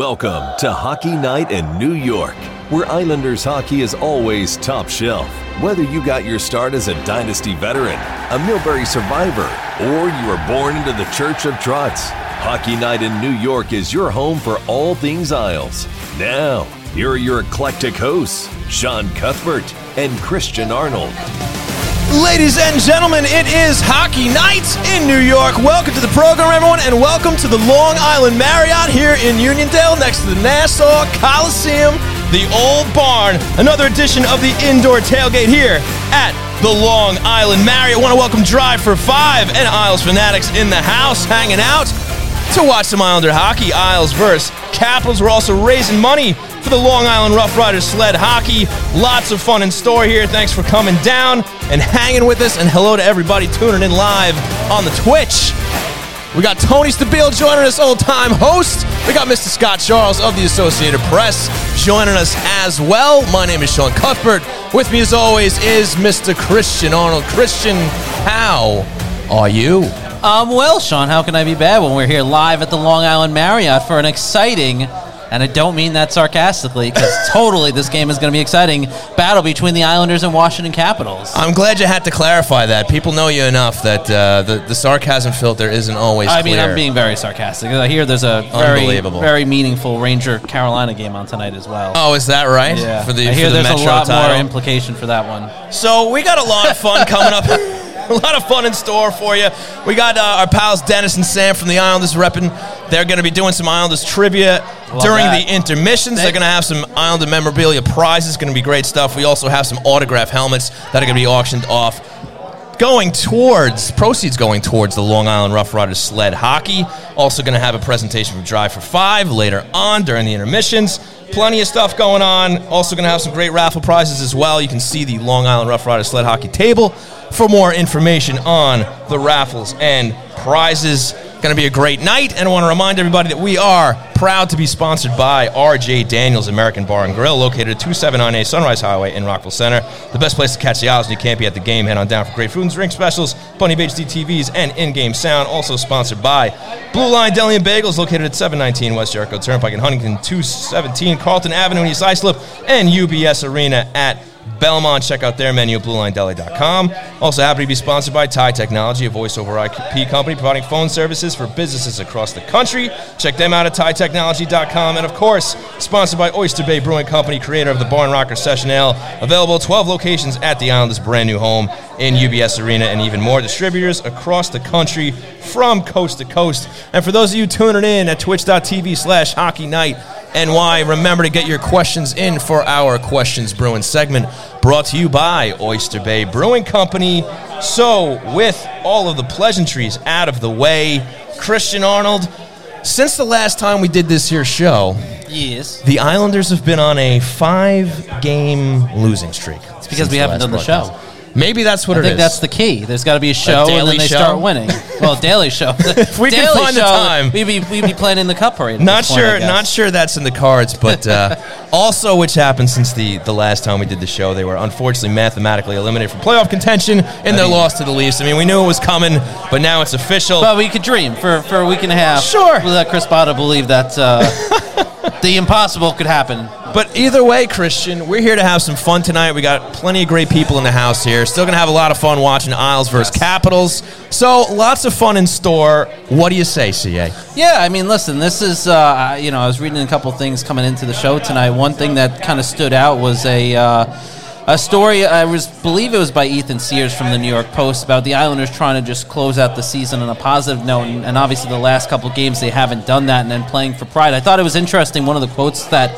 Welcome to Hockey Night in New York, where Islanders hockey is always top shelf. Whether you got your start as a Dynasty veteran, a Milbury survivor, or you were born into the Church of Trotz, Hockey Night in New York is your home for all things Isles. Now, here are your eclectic hosts, Sean Cuthbert and Christian Arnold. Ladies and gentlemen, it is hockey night in New York. Welcome to the program, everyone, and welcome to the Long Island Marriott here in Uniondale next to the Nassau Coliseum, the old barn. Another edition of the indoor tailgate here at the Long Island Marriott. Want to welcome Drive for Five and Isles Fanatics in the house hanging out to watch some Islander hockey. Isles versus Capitals. We're also raising money for the Long Island Rough Riders sled hockey. Lots of fun in store here. Thanks for coming down and hanging with us. And hello to everybody tuning in live on the Twitch. We got Tony Stabile joining us, old time host. We got Mr. Scott Charles of the Associated Press joining us as well. My name is Sean Cuthbert. With me, as always, is Mr. Christian Arnold. Christian, how are you? Um, well, Sean, how can I be bad when we're here live at the Long Island Marriott for an exciting, and I don't mean that sarcastically, because totally this game is going to be exciting, battle between the Islanders and Washington Capitals. I'm glad you had to clarify that. People know you enough that uh, the, the sarcasm filter isn't always I mean. I'm being very sarcastic. I hear there's a very, Unbelievable. very meaningful Ranger Carolina game on tonight as well. Oh, is that right? yeah. For the, I hear for the there's Metro a lot title? more implication for that one. So we got a lot of fun coming up. a lot of fun in store for you. We got uh, our pals Dennis and Sam from the Islanders repping. They're going to be doing some Islanders trivia Love during that. the intermissions. They're going to have some Islander memorabilia prizes. Going to be great stuff. We also have some autograph helmets that are going to be auctioned off. Going towards proceeds going towards the Long Island Rough Riders sled hockey. Also going to have a presentation from Drive for Five later on during the intermissions. Plenty of stuff going on. Also going to have some great raffle prizes as well. You can see the Long Island Rough Riders sled hockey table for more information on the raffles and prizes. Going to be a great night, and I want to remind everybody that we are proud to be sponsored by RJ Daniels American Bar and Grill, located at 279A Sunrise Highway in Rockville Center. The best place to catch the Isles when you can't be at the game. Head on down for great food and drink specials, plenty of HD TVs, and in-game sound. Also sponsored by Blue Line Deli and Bagels, located at 719 West Jericho Turnpike in Huntington, 217 Carlton Avenue in East Islip, and UBS Arena at Belmont. Check out their menu at BlueLineDeli.com. Also happy to be sponsored by Tie Technology, a voice over IP company providing phone services for businesses across the country. Check them out at TieTechnology.com. And of course, sponsored by Oyster Bay Brewing Company, creator of the Barn Rocker Session Ale. Available at 12 locations at the Islanders' brand new home in UBS Arena and even more distributors across the country from coast to coast. And for those of you tuning in at twitch.tv slash hockey night, NY. Remember to get your questions in for our Questions Brewing segment brought to you by Oyster Bay Brewing Company. So, with all of the pleasantries out of the way, Christian Arnold, since the last time we did this here show, Yes. the Islanders have been on a five game losing streak. It's because we haven't done the show. Maybe that's what. I it think is. that's the key. There's got to be a show, and daily then they show? start winning. Well, daily show. if we can find the time. we'd be we'd be playing in the cup parade. at Not this point, I sure, guess. not sure that's in the cards, but uh, also, which happened since the, the last time we did the show, they were unfortunately mathematically eliminated from playoff contention in their loss to the Leafs. I mean, we knew it was coming, but now it's official. But we could dream for, for a week and a half. Sure. We let Chris Botta believe that uh, the impossible could happen. But either way, Christian, we're here to have some fun tonight. We got plenty of great people in the house here. Still gonna have a lot of fun watching Isles versus Capitals. So lots of fun in store. What do you say, CA? Yeah, I mean, listen, this is, uh, you know, I was reading a couple things coming into the show tonight. One thing that kind of stood out was a. Uh, a story I was believe it was by Ethan Sears from the New York Post about the Islanders trying to just close out the season on a positive note, and, and obviously the last couple games they haven't done that, and then playing for pride. I thought it was interesting. One of the quotes that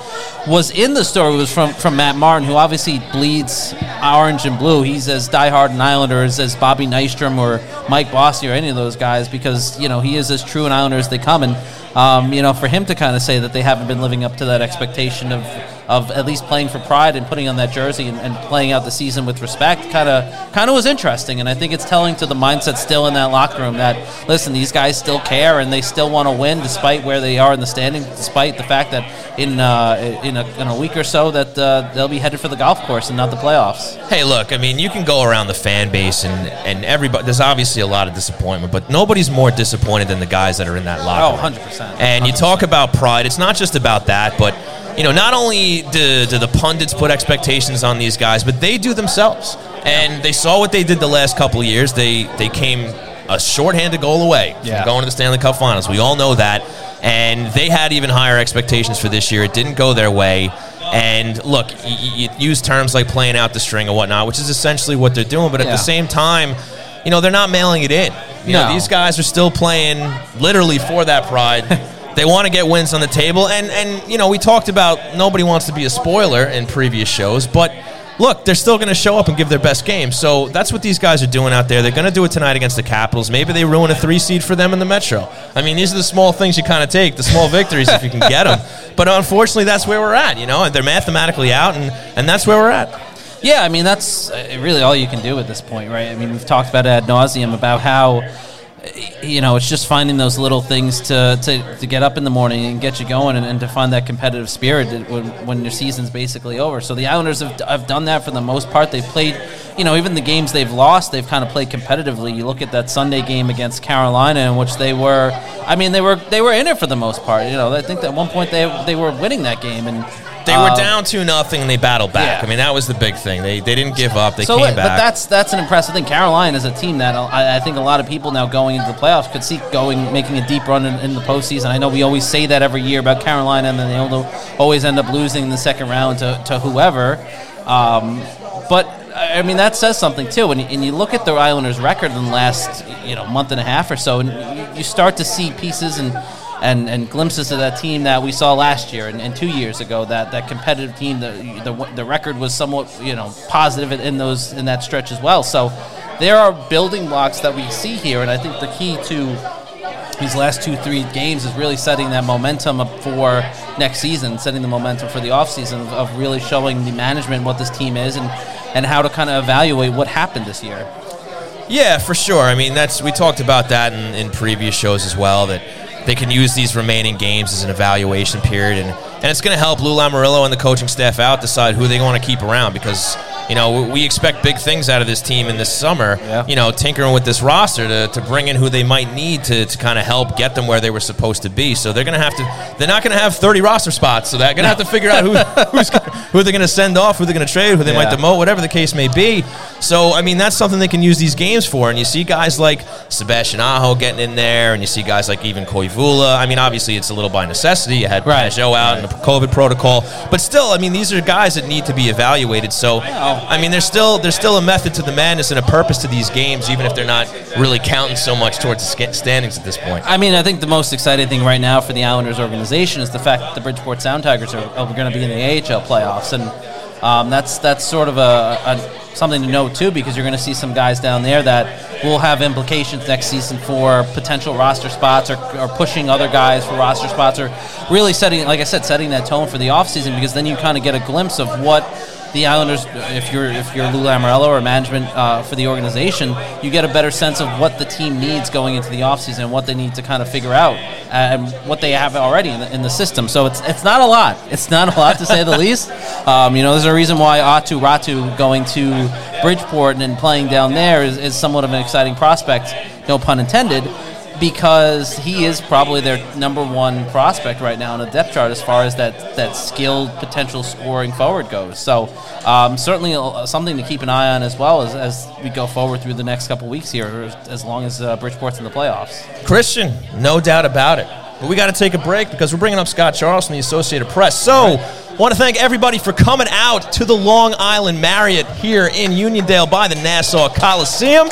was in the story was from from Matt Martin, who obviously bleeds orange and blue. He's as diehard an Islander as, as Bobby Nystrom or Mike Bossy or any of those guys because you know he is as true an Islander as they come, and um, you know for him to kind of say that they haven't been living up to that expectation of of at least playing for pride and putting on that jersey and, and playing out the season with respect kind of kind of was interesting. And I think it's telling to the mindset still in that locker room that listen, these guys still care and they still want to win despite where they are in the standing, despite the fact that in uh, in, a, in a week or so that uh, they'll be headed for the golf course and not the playoffs. Hey, look, I mean, you can go around the fan base and and everybody. There's obviously a lot of disappointment, but nobody's more disappointed than the guys that are in that locker. Room. Oh, 100 percent. And you talk about pride. It's not just about that, but you know, not only do, do the pundits put expectations on these guys, but they do themselves. And they saw what they did the last couple of years. They they came a shorthanded goal away Yeah. from going to the Stanley Cup Finals. We all know that. And they had even higher expectations for this year. It didn't go their way. And look, you, you use terms like playing out the string and whatnot, which is essentially what they're doing. But at Yeah. the same time, you know, they're not mailing it in. You know, No. these guys are still playing literally for that pride. they want to get wins on the table, and and you know, we talked about nobody wants to be a spoiler in previous shows, but look, they're still going to show up and give their best game. So that's what these guys are doing out there. They're going to do it tonight against the Capitals. Maybe they ruin a three seed for them in the Metro. I mean, these are the small things you kind of take, the small victories if you can get them. But unfortunately, that's where we're at. You know, they're mathematically out, and and that's where we're at. Yeah, I mean that's uh, really all you can do at this point, right? I mean we've talked about it ad nauseum about how you know it's just finding those little things to, to, to get up in the morning and get you going and, and to find that competitive spirit when, when your season's basically over. So the Islanders have, have done that for the most part. They've played, you know, even the games they've lost, they've kind of played competitively. You look at that Sunday game against Carolina in which they were, I mean, they were they were in it for the most part. You know, I think at one point they they were winning that game and. They were uh, down two nothing, and they battled back. Yeah. I mean, that was the big thing. They they didn't give up. They so, came but back. that's that's an impressive thing. Carolina is a team that I, I think a lot of people now going into the playoffs could see going making a deep run in, in the postseason. I know we always say that every year about Carolina, and then they al- always end up losing in the second round to, to whoever. Um, but I mean that says something too. And you, and you look at the Islanders' record in the last you know month and a half or so, and you, you start to see pieces and. And, and glimpses of that team that we saw last year and, and two years ago that, that competitive team the, the the record was somewhat you know positive in- those in that stretch as well so there are building blocks that we see here and I think the key to these last two, three games is really setting that momentum up for next season, setting the momentum for the offseason of, of really showing the management what this team is and, and how to kind of evaluate what happened this year. Yeah, for sure. I mean, that's we talked about that in, in previous shows as well. That they can use these remaining games as an evaluation period, and, and it's going to help Lou Lamoriello and the coaching staff out decide who they want to keep around because you know we expect big things out of this team in this summer. Yeah. You know, tinkering with this roster to, to bring in who they might need to, to kind of help get them where they were supposed to be. So they're going to have to. They're not going to have thirty roster spots, so they're going to have to figure out who who's, who they're going to send off, who they're going to trade, who they might demote, whatever the case may be. So I mean, that's something they can use these games for. And you see guys like Sebastian Aho getting in there, and you see guys like even Koivula. I mean, obviously it's a little by necessity. You had Right. Pageau out in the COVID protocol, but still, I mean, these are guys that need to be evaluated. So I mean, there's still there's still a method to the madness and a purpose to these games, even if they're not really counting so much towards the standings at this point. I mean, I think the most exciting thing right now for the Islanders organization is the fact that the Bridgeport Sound Tigers are, are going to be in the AHL playoffs, and um, that's that's sort of a, a something to note too, because you're going to see some guys down there that will have implications next season for potential roster spots or, or pushing other guys for roster spots, or really setting, like I said, setting that tone for the offseason, because then you kind of get a glimpse of what the Islanders, if you're if you're Lou Lamoriello or management uh, for the organization, you get a better sense of what the team needs going into the offseason and what they need to kind of figure out and what they have already in the, in the system. So it's it's not a lot. It's not a lot to say the least. Um, you know, there's a reason why Aatu Räty going to Bridgeport and playing down there is, is somewhat of an exciting prospect, no pun intended because he is probably their number one prospect right now in the depth chart as far as that, that skilled potential scoring forward goes. So um, certainly something to keep an eye on as well as, as we go forward through the next couple weeks here, as- as long as uh, Bridgeport's in the playoffs. Christian, no doubt about it. But we got to take a break because we're bringing up Scott Charles from the Associated Press. So, want to thank everybody for coming out to the Long Island Marriott here in Uniondale by the Nassau Coliseum.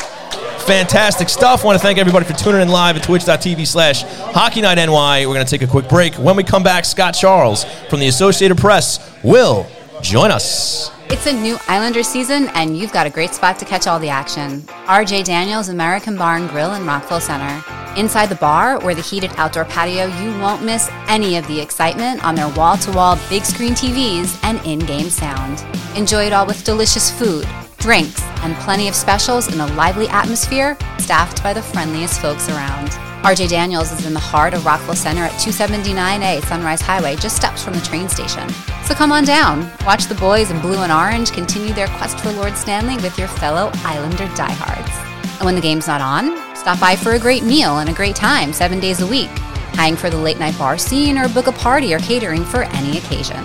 Fantastic stuff. Want to thank everybody for tuning in live at twitch.tv slash Hockey Night NY. We're going to take a quick break. When we come back, Scott Charles from the Associated Press will join us. It's a new Islander season, and you've got a great spot to catch all the action. RJ Daniels American Barn Grill in Rockville Center. Inside the bar or the heated outdoor patio, you won't miss any of the excitement on their wall to wall big screen TVs and in game sound. Enjoy it all with delicious food, drinks, and plenty of specials in a lively atmosphere staffed by the friendliest folks around. RJ Daniels is in the heart of Rockville Center at 279A Sunrise Highway, just steps from the train station. So come on down, watch the boys in blue and orange continue their quest for Lord Stanley with your fellow Islander diehards. And when the game's not on, stop by for a great meal and a great time seven days a week. Hang for the late night bar scene or book a party or catering for any occasion.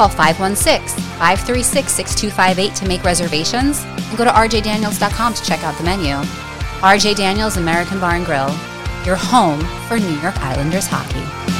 Call 516 536 6258 to make reservations and go to rjdaniels.com to check out the menu. RJ Daniels American Bar and Grill, your home for New York Islanders hockey.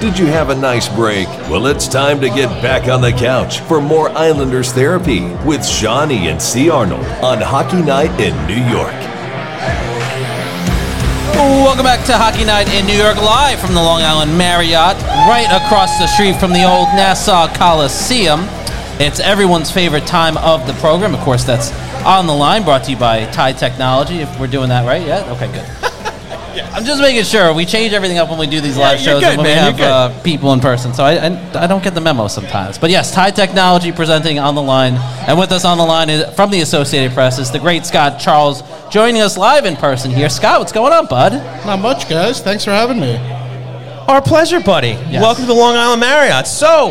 Did you have a nice break? Well, it's time to get back on the couch for more Islanders therapy with Shawnee and C. Arnold on Hockey Night in New York. Welcome back to Hockey Night in New York, live from the Long Island Marriott, right across the street from the old Nassau Coliseum. It's everyone's favorite time of the program. Of course, that's on the line, brought to you by Tie Technology. If we're doing that right, yeah? Okay, good. I'm just making sure we change everything up when we do these live you're shows good, and when man, we have uh, people in person. So I, I, I don't get the memo sometimes. But yes, Tie Technology presenting on the line. And with us on the line is, from the Associated Press is the great Scott Charles joining us live in person here. Scott, what's going on, bud? Not much, guys. Thanks for having me. Our pleasure, buddy. Welcome to the Long Island Marriott. So,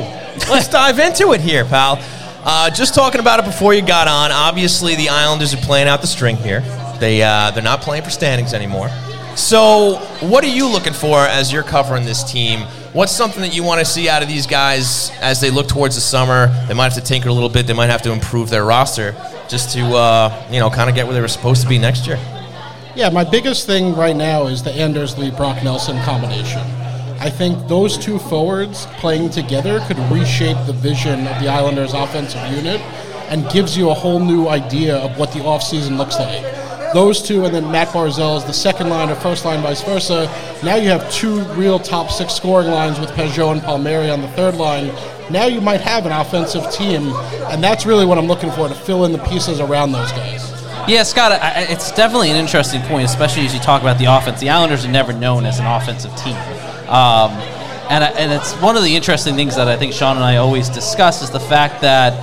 let's dive into it here, pal. Uh, just talking about it before you got on. Obviously, the Islanders are playing out the string here. They uh, they're not playing for standings anymore. So, what are you looking for as you're covering this team? What's something that you want to see out of these guys as they look towards the summer? They might have to tinker a little bit. They might have to improve their roster just to uh, you know kind of get where they were supposed to be next year. Yeah, my biggest thing right now is the Anders Lee Brock Nelson combination. I think those two forwards playing together could reshape the vision of the Islanders' offensive unit and gives you a whole new idea of what the offseason looks like. Those two, and then Matt Barzal is the second line or first line, vice versa. Now you have two real top six scoring lines with Pageau and Palmieri on the third line. Now you might have an offensive team, and that's really what I'm looking for to fill in the pieces around those guys. Yeah, Scott, I, it's definitely an interesting point, especially as you talk about the offense. The Islanders are never known as an offensive team. Um, and, I- and it's one of the interesting things that I think Sean and I always discuss is the fact that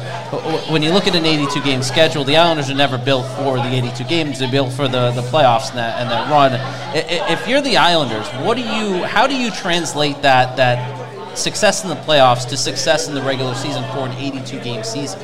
when you look at an 82 game schedule, the Islanders are never built for the 82 games. They're built for the, the playoffs and that, and that run. If you're the Islanders, what do you? How do you translate that that success in the playoffs to success in the regular season for an 82 game season?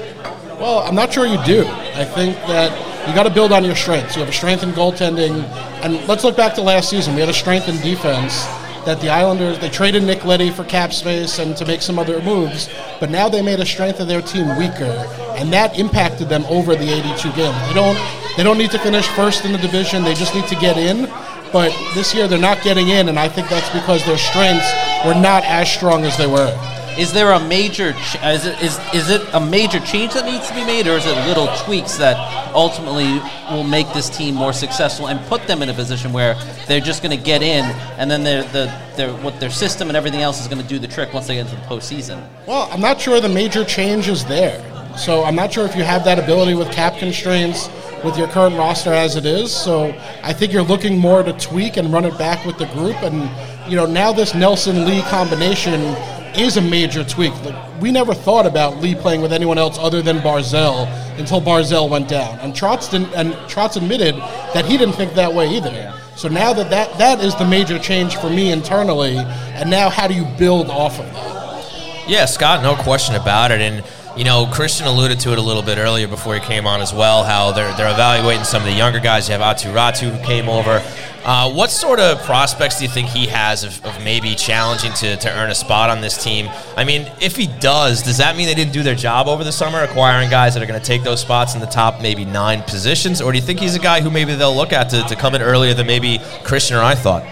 Well, I'm not sure you do. I think that you got to build on your strengths. You have a strength in goaltending, and let's look back to last season. We had a strength in defense that the Islanders they traded Nick Leddy for cap space and to make some other moves, but now they made a strength of their team weaker, and that impacted them over the 82 games. They don't they don't need to finish first in the division. They just need to get in. But this year they're not getting in, and I think that's because their strengths were not as strong as they were. Is there a major ch- is it is is it a major change that needs to be made, or is it little tweaks that ultimately will make this team more successful and put them in a position where they're just going to get in, and then their the their what their system and everything else is going to do the trick once they get into the postseason? Well, I'm not sure the major change is there. So I'm not sure if you have that ability with cap constraints with your current roster as it is. So I think you're looking more to tweak and run it back with the group. And, you know, now this Nelson Lee combination is a major tweak. Like, we never thought about Lee playing with anyone else other than Barzal until Barzal went down, and Trotz didn't, and Trotz admitted that he didn't think that way either. So now that, that that is the major change for me internally, and now how do you build off of that? Yeah, Scott, no question about it. And you know, Christian alluded to it a little bit earlier before he came on as well. How they're they're evaluating some of the younger guys. You have Aatu Räty who came over. Uh, what sort of prospects do you think he has of, of, maybe challenging to, to earn a spot on this team? I mean, if he does, does that mean they didn't do their job over the summer, acquiring guys that are going to take those spots in the top maybe nine positions? Or do you think he's a guy who maybe they'll look at to, to come in earlier than maybe Christian or I thought?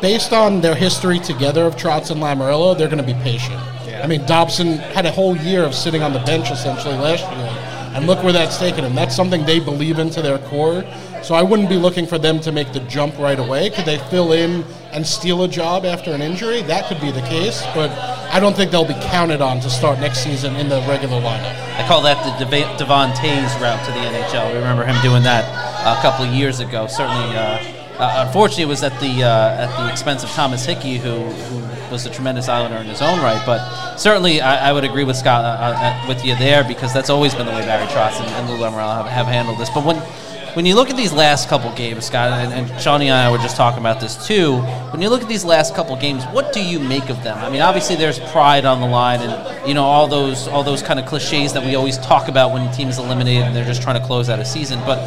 Based on their history together of Trotz and Lamoriello, they're going to be patient. I mean, Dobson had a whole year of sitting on the bench essentially last year and look where that's taken him. That's something they believe into their core. So I wouldn't be looking for them to make the jump right away. Could they fill in and steal a job after an injury? That could be the case, but I don't think they'll be counted on to start next season in the regular lineup. I call that the Dev- Devon route to the NHL. We remember him doing that a couple of years ago. Certainly. Uh, uh, unfortunately, it was at the uh, at the expense of Thomas Hickey, who, who was a tremendous Islander in his own right. But certainly, I, I would agree with Scott uh, uh with you there because that's always been the way Barry Trotz and, and Lou Lamoriello have, have handled this. But when when you look at these last couple games, Scott, and, and Shawnee and I were just talking about this too. When you look at these last couple games, what do you make of them? I mean, obviously there's pride on the line, and you know all those all those kind of cliches that we always talk about when the team is eliminated and they're just trying to close out a season. But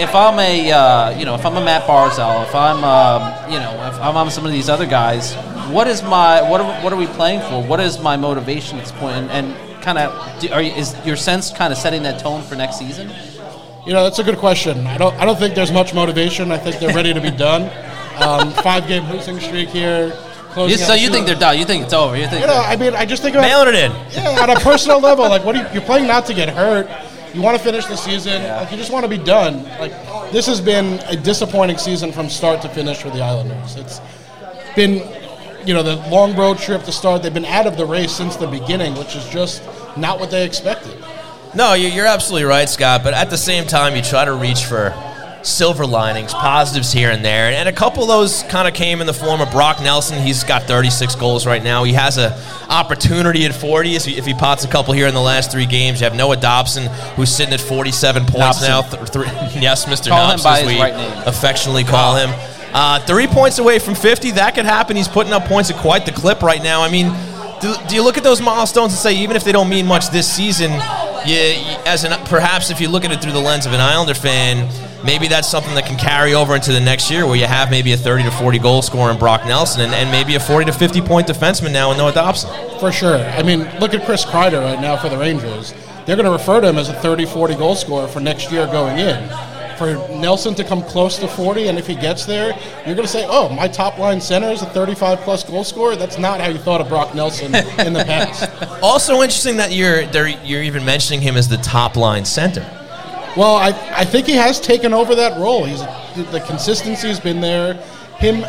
if I'm a uh, you know if I'm a Matt Barzal, if I'm um, you know if I'm on some of these other guys, what is my what are, what are we playing for? What is my motivation at this point? And, and kind of are you, is your sense kind of setting that tone for next season? You know, that's a good question. I don't I don't think there's much motivation. I think they're ready to be done. Um, five game losing streak here. You, so you think they're done? You think it's over? You think? You know, I mean, I just think about mailing it in. Yeah, on a personal level, like what you, you're playing not to get hurt you want to finish the season. Yeah. Like you just want to be done. Like this has been a disappointing season from start to finish for the Islanders. It's been, you know, the long road trip to start. They've been out of the race since the beginning, which is just not what they expected. No, you're absolutely right, Scott. But at the same time, you try to reach for silver linings, positives here and there. And a couple of those kind of came in the form of Brock Nelson. He's got 36 goals right now. He has an opportunity at 40 if he, if he pots a couple here in the last three games. You have Noah Dobson, who's sitting at 47 points now. Th- th- yes, Mr. Call as we right affectionately call him. Uh, three points away from 50. That could happen. He's putting up points at quite the clip right now. I mean, do, do you look at those milestones and say, even if they don't mean much this season, you, as an perhaps if you look at it through the lens of an Islander fan, maybe that's something that can carry over into the next year where you have maybe a 30 to 40 goal scorer in Brock Nelson and, and maybe a 40 to 50 point defenseman now in Noah Dobson. For sure. I mean, look at Chris Kreider right now for the Rangers. They're going to refer to him as a 30 40 goal scorer for next year going in. For Nelson to come close to 40, and if he gets there, you're going to say, oh, my top line center is a 35 plus goal scorer. That's not how you thought of Brock Nelson in the past. Also interesting that you're, you're even mentioning him as the top line center. Well, I, I think he has taken over that role. He's the consistency's been there. Him,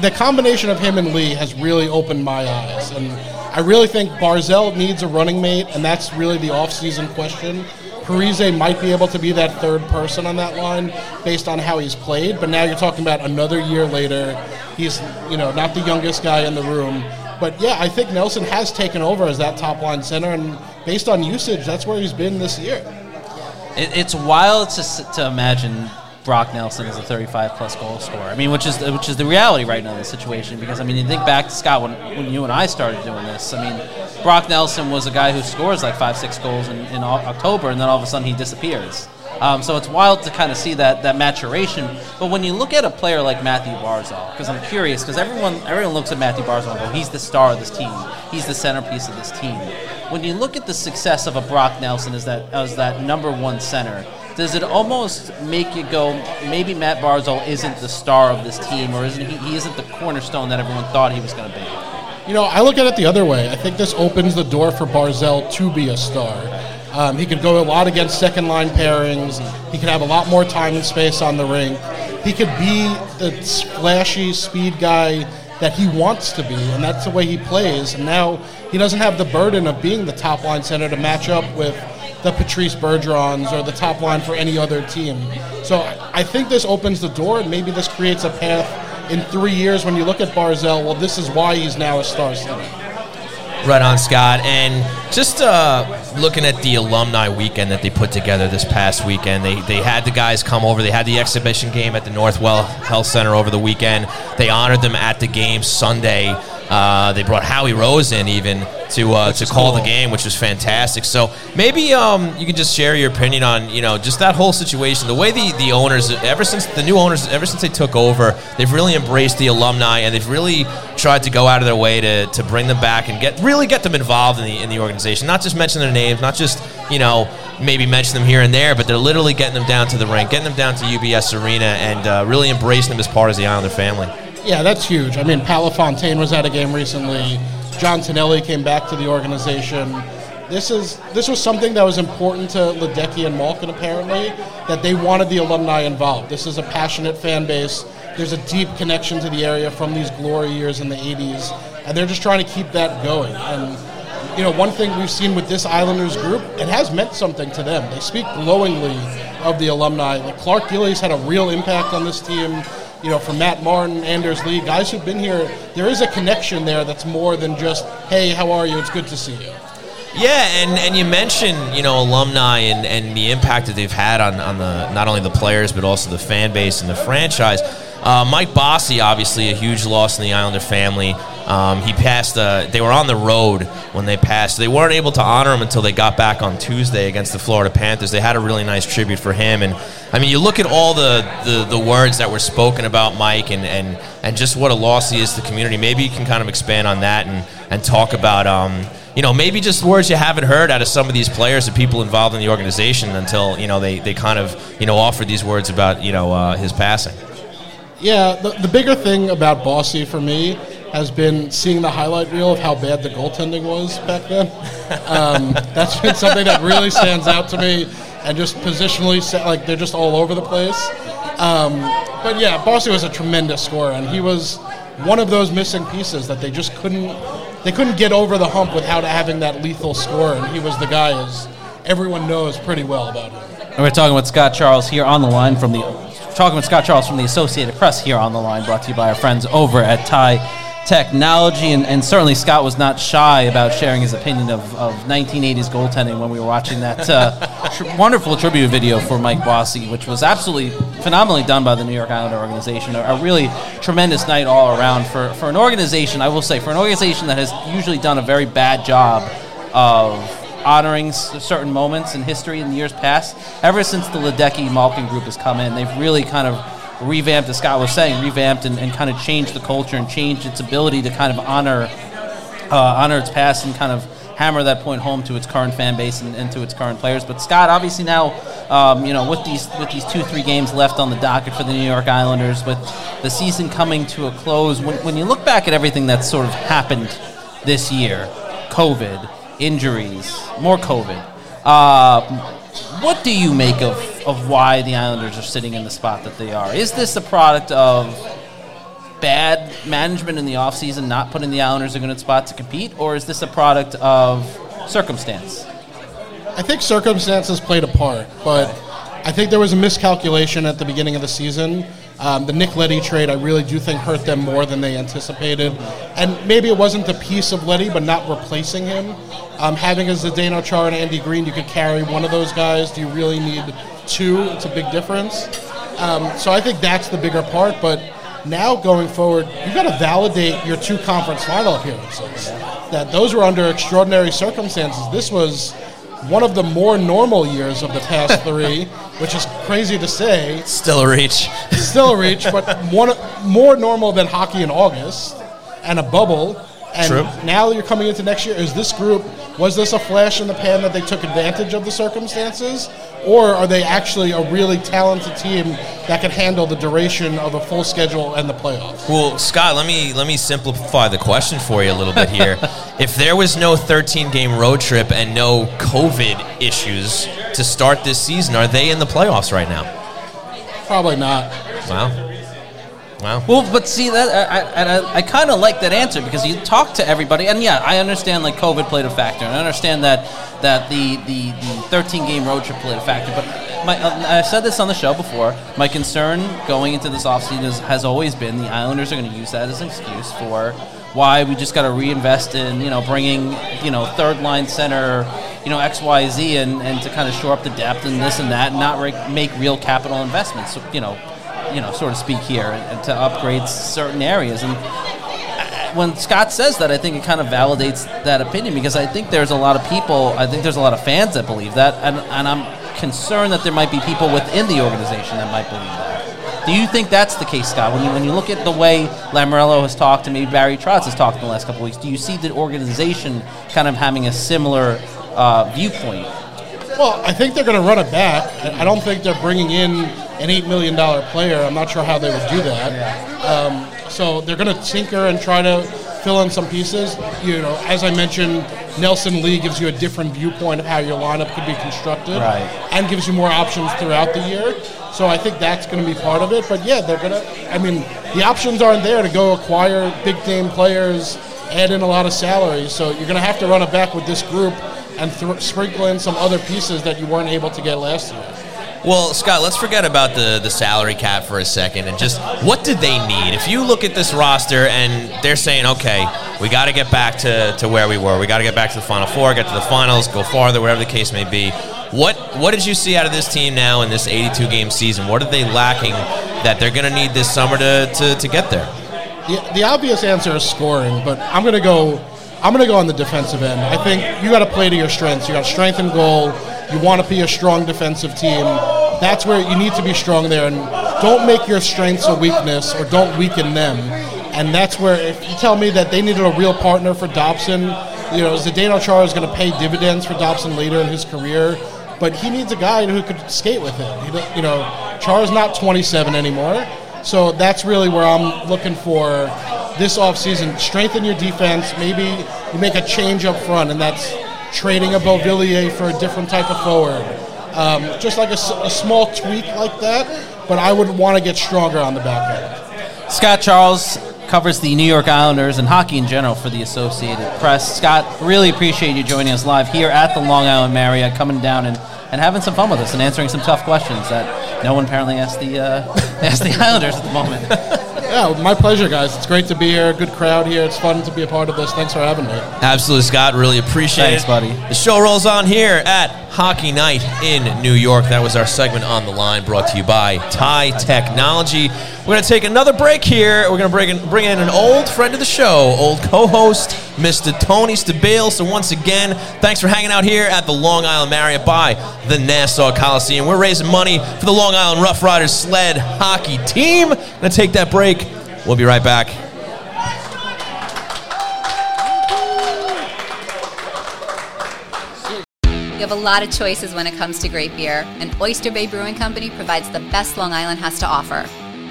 the combination of him and Lee has really opened my eyes, and I really think Barzal needs a running mate, and that's really the offseason question. Parise might be able to be that third person on that line based on how he's played, but now you're talking about another year later. He's, you know, not the youngest guy in the room. But yeah, I think Nelson has taken over as that top line center, and based on usage, that's where he's been this year. It, it's wild to, to imagine Brock Nelson as a 35 plus goal scorer. I mean, which is which is the reality right now in the situation. Because I mean, you think back to Scott when, when you and I started doing this. I mean, Brock Nelson was a guy who scores like five six goals in, in October, and then all of a sudden he disappears. Um, so it's wild to kind of see that that maturation. But when you look at a player like Matthew Barzal, because I'm curious, because everyone everyone looks at Matthew Barzal and go, he's the star of this team, he's the centerpiece of this team. When you look at the success of a Brock Nelson as that as that number one center, does it almost make you go, maybe Matt Barzal isn't the star of this team, or isn't he, he isn't the cornerstone that everyone thought he was going to be? You know, I look at it the other way. I think this opens the door for Barzal to be a star. Um, he could go a lot against second line pairings. He could have a lot more time and space on the rink. He could be the flashy speed guy that he wants to be, and that's the way he plays. And now he doesn't have the burden of being the top line center to match up with the Patrice Bergerons or the top line for any other team. So I think this opens the door, and maybe this creates a path in three years when you look at Barzal. Well, this is why he's now a star center. Right on, Scott. And just uh, looking at the alumni weekend that they put together this past weekend, they, they had the guys come over. They had the exhibition game at the Northwell Health Center over the weekend. They honored them at the game Sunday. Uh, they brought Howie Rose in even to uh, to call the game, which was fantastic. So maybe um, you can just share your opinion on you know just that whole situation. The way the, the owners, ever since the new owners, ever since they took over, they've really embraced the alumni and they've really tried to go out of their way to, to bring them back and get really get them involved in the in the organization. Not just mention their names, not just you know maybe mention them here and there, but they're literally getting them down to the rink, getting them down to UBS Arena, and uh, really embracing them as part of the Islander family. Yeah, that's huge. I mean, Pat LaFontaine was at a game recently. John Tonelli came back to the organization. This is this was something that was important to Ledecky and Malkin apparently that they wanted the alumni involved. This is a passionate fan base. There's a deep connection to the area from these glory years in the 80s, and they're just trying to keep that going. And you know, one thing we've seen with this Islanders group, it has meant something to them. They speak glowingly of the alumni. Like Clark Gillies had a real impact on this team you know, from Matt Martin, Anders Lee, guys who've been here, there is a connection there that's more than just, hey, how are you? It's good to see you. Yeah, and, and you mentioned you know alumni and, and the impact that they've had on, on the not only the players but also the fan base and the franchise. Uh, Mike Bossy, obviously a huge loss in the Islander family. Um, he passed. Uh, they were on the road when they passed. They weren't able to honor him until they got back on Tuesday against the Florida Panthers. They had a really nice tribute for him. And I mean, you look at all the, the, the words that were spoken about Mike and, and, and just what a loss he is to the community. Maybe you can kind of expand on that and, and talk about. Um, you know, maybe just words you haven't heard out of some of these players and people involved in the organization until you know they, they kind of you know offered these words about you know uh, his passing. Yeah, the, the bigger thing about Bossy for me has been seeing the highlight reel of how bad the goaltending was back then. Um, that's been something that really stands out to me, and just positionally, like they're just all over the place. Um, but yeah, Bossy was a tremendous scorer, and he was one of those missing pieces that they just couldn't they couldn't get over the hump without having that lethal score, and he was the guy as everyone knows pretty well about him. And we're talking with Scott Charles here on the line from the talking with Scott Charles from the Associated Press here on the line, brought to you by our friends over at Tie Technology. And, and certainly Scott was not shy about sharing his opinion of, of 1980s goaltending when we were watching that uh, tr- wonderful tribute video for Mike Bossy, which was absolutely phenomenally done by the New York Islander organization. A, a really tremendous night all around for, for an organization, I will say, for an organization that has usually done a very bad job of honoring certain moments in history in years past. Ever since the Ledecky Malkin group has come in, they've really kind of revamped, as Scott was saying, revamped and, and kind of changed the culture and changed its ability to kind of honor uh, honor its past and kind of hammer that point home to its current fan base and, and to its current players. But Scott, obviously now, um, you know, with these with these two three games left on the docket for the New York Islanders, with the season coming to a close, when, when you look back at everything that's sort of happened this year, COVID injuries, more COVID. Uh, what do you make of, of why the Islanders are sitting in the spot that they are? Is this a product of bad management in the offseason, not putting the Islanders in a good spot to compete, or is this a product of circumstance? I think circumstances played a part, but I think there was a miscalculation at the beginning of the season um, the Nick Leddy trade, I really do think hurt them more than they anticipated. And maybe it wasn't the piece of Leddy, but not replacing him. Um, having a Zdeno Chara and Andy Greene, you could carry one of those guys. Do you really need two? It's a big difference. Um, so I think that's the bigger part. But now going forward, you've got to validate your two conference final appearances. That those were under extraordinary circumstances. This was one of the more normal years of the past three, which is crazy to say. Still a reach. Still a reach, but one more normal than hockey in August and a bubble. And True. now you're coming into next year. Is this group, was this a flash in the pan that they took advantage of the circumstances? Or are they actually a really talented team that can handle the duration of a full schedule and the playoffs? Well, Scott, let me let me simplify the question for you a little bit here. if there was no 13 game road trip and no COVID issues to start this season, are they in the playoffs right now? Probably not. Wow. Wow. Well, but see that I, and I, I kind of like that answer because you talk to everybody, and yeah, I understand like COVID played a factor, and I understand that that the the, the 13 game road trip played a factor. But my, uh, I've said this on the show before. My concern going into this offseason has always been the Islanders are going to use that as an excuse for why we just got to reinvest in you know bringing you know third line center you know X Y Z and, and to kind of shore up the depth and this and that and not re- make real capital investments So, you know you know, so to speak, here, and to upgrade certain areas. And uh, when Scott says that, I think it kind of validates that opinion because I think there's a lot of people, I think there's a lot of fans that believe that, and, and I'm concerned that there might be people within the organization that might believe that. Do you think that's the case, Scott? When you when you look at the way Lamoriello has talked, and maybe Barry Trotz has talked in the last couple of weeks, do you see the organization kind of having a similar uh, viewpoint? Well, I think they're going to run it back. I don't think they're bringing in an $8 million player. I'm not sure how they would do that. Um, so they're going to tinker and try to fill in some pieces. You know, as I mentioned, Nelson Lee gives you a different viewpoint of how your lineup could be constructed, right. and gives you more options throughout the year. So I think that's going to be part of it. But yeah, they're going to. I mean, the options aren't there to go acquire big name players, add in a lot of salary. So you're going to have to run it back with this group and th- sprinkle in some other pieces that you weren't able to get last year. Well, Scott, let's forget about the, the salary cap for a second and just what did they need? If you look at this roster and they're saying, okay, we got to get back to, to where we were, we got to get back to the Final Four, get to the finals, go farther, whatever the case may be. What what did you see out of this team now in this 82 game season? What are they lacking that they're going to need this summer to, to, to get there? The, the obvious answer is scoring, but I'm going to go. I'm going to go on the defensive end. I think you got to play to your strengths. You got strength and goal. You want to be a strong defensive team. That's where you need to be strong there, and don't make your strengths a weakness or don't weaken them. And that's where if you tell me that they needed a real partner for Dobson, you know, Zdeno Chara is going to pay dividends for Dobson later in his career, but he needs a guy who could skate with him. You know, Chara's not 27 anymore, so that's really where I'm looking for this offseason. Strengthen your defense. Maybe you make a change up front, and that's trading a Beauvillier for a different type of forward. Um, just like a, a, small tweak like that, but I would want to get stronger on the back end. Scott Charles covers the New York Islanders and hockey in general for the Associated Press. Scott, really appreciate you joining us live here at the Long Island Marriott, coming down and, and having some fun with us and answering some tough questions that no one apparently asked the uh, asked the Islanders at the moment. Yeah, my pleasure, guys. It's great to be here. Good crowd here. It's fun to be a part of this. Thanks for having me. Absolutely, Scott. Really appreciate Thanks, it. buddy. The show rolls on here at Hockey Night in New York. That was our segment on the line brought to you by Tie Technology. We're going to take another break here. We're going to bring in, bring in an old friend of the show, old co host, Mr. Tony Stabile. So, once again, thanks for hanging out here at the Long Island Marriott by the Nassau Coliseum. We're raising money for the Long Island Rough Riders sled hockey team. Going to take that break. We'll be right back. You have a lot of choices when it comes to great beer, and Oyster Bay Brewing Company provides the best Long Island has to offer.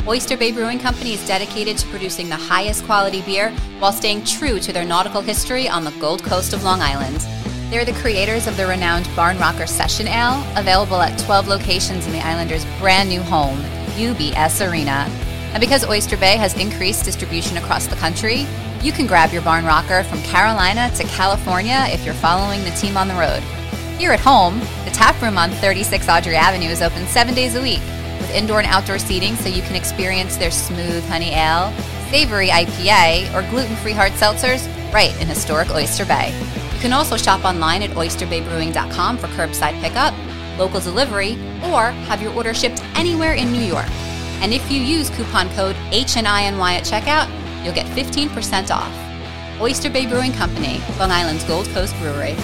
Oyster Bay Brewing Company is dedicated to producing the highest quality beer while staying true to their nautical history on the Gold Coast of Long Island. They're the creators of the renowned Barn Rocker Session Ale, available at 12 locations in the Islanders' brand new home, UBS Arena. And because Oyster Bay has increased distribution across the country, you can grab your Barn Rocker from Carolina to California if you're following the team on the road. Here at home, the tap room on 36 Audrey Avenue is open seven days a week with indoor and outdoor seating so you can experience their smooth honey ale, savory IPA, or gluten free hard seltzers right in historic Oyster Bay. You can also shop online at oysterbaybrewing.com for curbside pickup, local delivery, or have your order shipped anywhere in New York. And if you use coupon code HNINY at checkout, you'll get 15% off. Oyster Bay Brewing Company, Long Island's Gold Coast Brewery.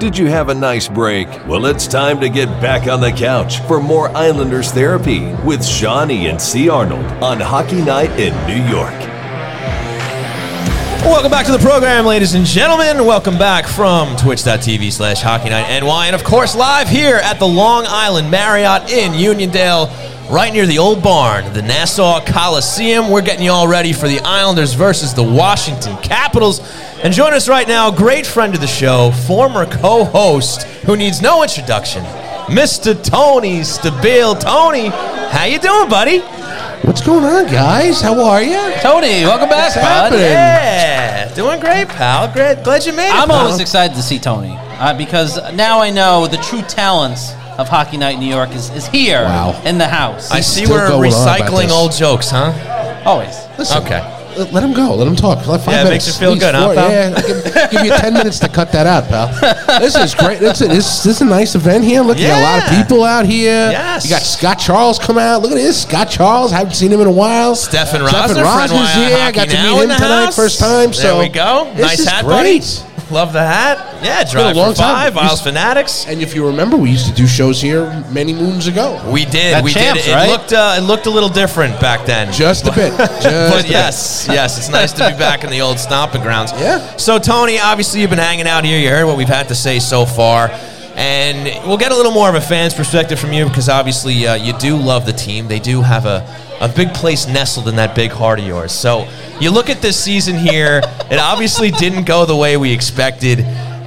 Did you have a nice break? Well, it's time to get back on the couch for more Islanders therapy with Shawnee and C. Arnold on Hockey Night in New York. Welcome back to the program, ladies and gentlemen. Welcome back from twitch.tv slash hockey night NY. And of course, live here at the Long Island Marriott in Uniondale. Right near the old barn, the Nassau Coliseum. We're getting you all ready for the Islanders versus the Washington Capitals. And join us right now, great friend of the show, former co-host who needs no introduction, Mr. Tony Stabile. Tony, how you doing, buddy? What's going on, guys? How are you? Tony, welcome back, What's bud. happening? Yeah, doing great, pal. Great, glad you made it. I'm pal. always excited to see Tony uh, because now I know the true talents of Hockey Night in New York is, is here Wow. in the house. I see still we're going on about recycling this. old jokes, huh? Always. Listen, Okay. Let, let him go. Let him talk. Let five Yeah, it minutes. makes you feel At least good, huh, four. pal? Yeah, give, give you ten minutes to cut that out, pal. This is great. This is, this is a nice event here. Look, you got a lot of Yeah. people out here. Yes. You got Scott Charles come out. Look at this, Scott Charles. Haven't seen him in a while. Stefan Stefan Rosner, Rosner's friend of here. Hockey Got to Now meet in him the tonight, house. first time. There So we go. This Nice is hat, great. Buddy. Love the hat. Yeah, been drive a long for time. five. Isles Fanatics. And if you remember, we used to do shows here many moons ago. We did. At we Champs, did. It right? looked. Uh, it looked a little different back then. Just a bit. Just a but bit. yes, yes, it's nice to be back in the old stomping grounds. Yeah. So Tony, obviously you've been hanging out here. You heard what we've had to say so far, and we'll get a little more of a fan's perspective from you because obviously uh, you do love the team. They do have a a big place nestled in that big heart of yours. So you look at this season here. it obviously didn't go the way we expected.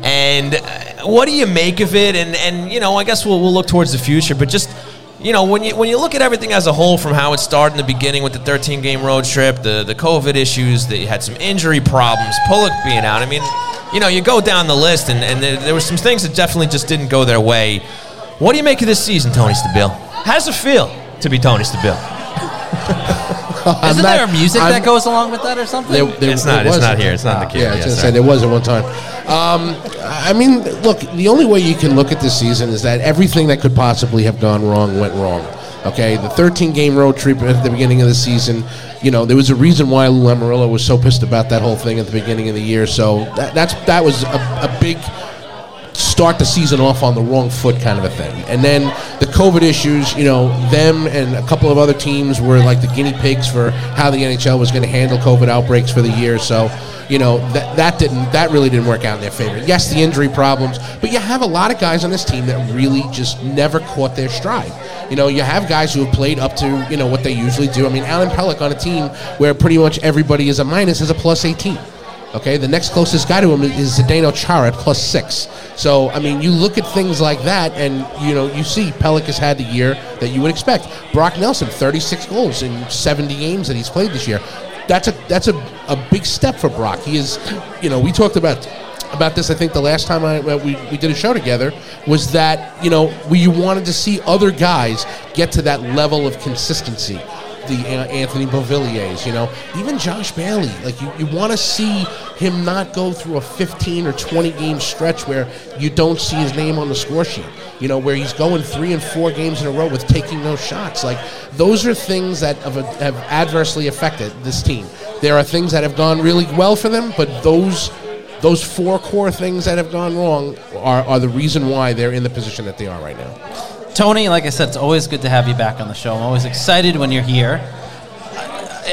And uh, what do you make of it? And and you know, I guess we'll we'll look towards the future, but just you know, when you when you look at everything as a whole, from how it started in the beginning with the 13 game road trip, the the COVID issues, that you had some injury problems, Pulock being out. I mean, you know, you go down the list, and, and there, there were some things that definitely just didn't go their way. What do you make of this season, Tony Stabile? How does it feel to be Tony Stabile? I'm Isn't not- there music I'm- that goes along with that or something? There, there, It's not- it's not here. It's not the time. queue. Yeah, I was Yes, gonna say there was at one time. Um, I mean, look, the only way you can look at this season is that everything that could possibly have gone wrong went wrong. Okay, the 13 game road trip at the beginning of the season, you know, there was a reason why Lou Lamoriello was so pissed about that whole thing at the beginning of the year. So that, that's that was a, a big start the season off on the wrong foot kind of a thing. And then the COVID issues, you know, them and a couple of other teams were like the guinea pigs for how the NHL was going to handle COVID outbreaks for the year. So, you know, that that didn't that really didn't work out in their favor. Yes, the injury problems, but you have a lot of guys on this team that really just never caught their stride. You know, you have guys who have played up to, you know, what they usually do. I mean, Adam Pelech on a team where pretty much everybody is a minus is a plus 18. Okay, the next closest guy to him is Zdeno Chara at plus six. So, I mean, you look at things like that, and you know, you see Pelech has had the year that you would expect. Brock Nelson, 36 goals in 70 games that he's played this year. That's a that's a, a big step for Brock. He is, you know, we talked about about this. I think the last time I we, we did a show together was that you know we wanted to see other guys get to that level of consistency the uh, Anthony Beauvillier, you know, even Josh Bailey. Like you, you want to see him not go through a 15 or 20 game stretch where you don't see his name on the score sheet. You know, where he's going three and four games in a row with taking no shots. Like those are things that have, have adversely affected this team. There are things that have gone really well for them, but those those four core things that have gone wrong are, are the reason why they're in the position that they are right now. Tony, like I said, it's always good to have you back on the show. I'm always excited when you're here.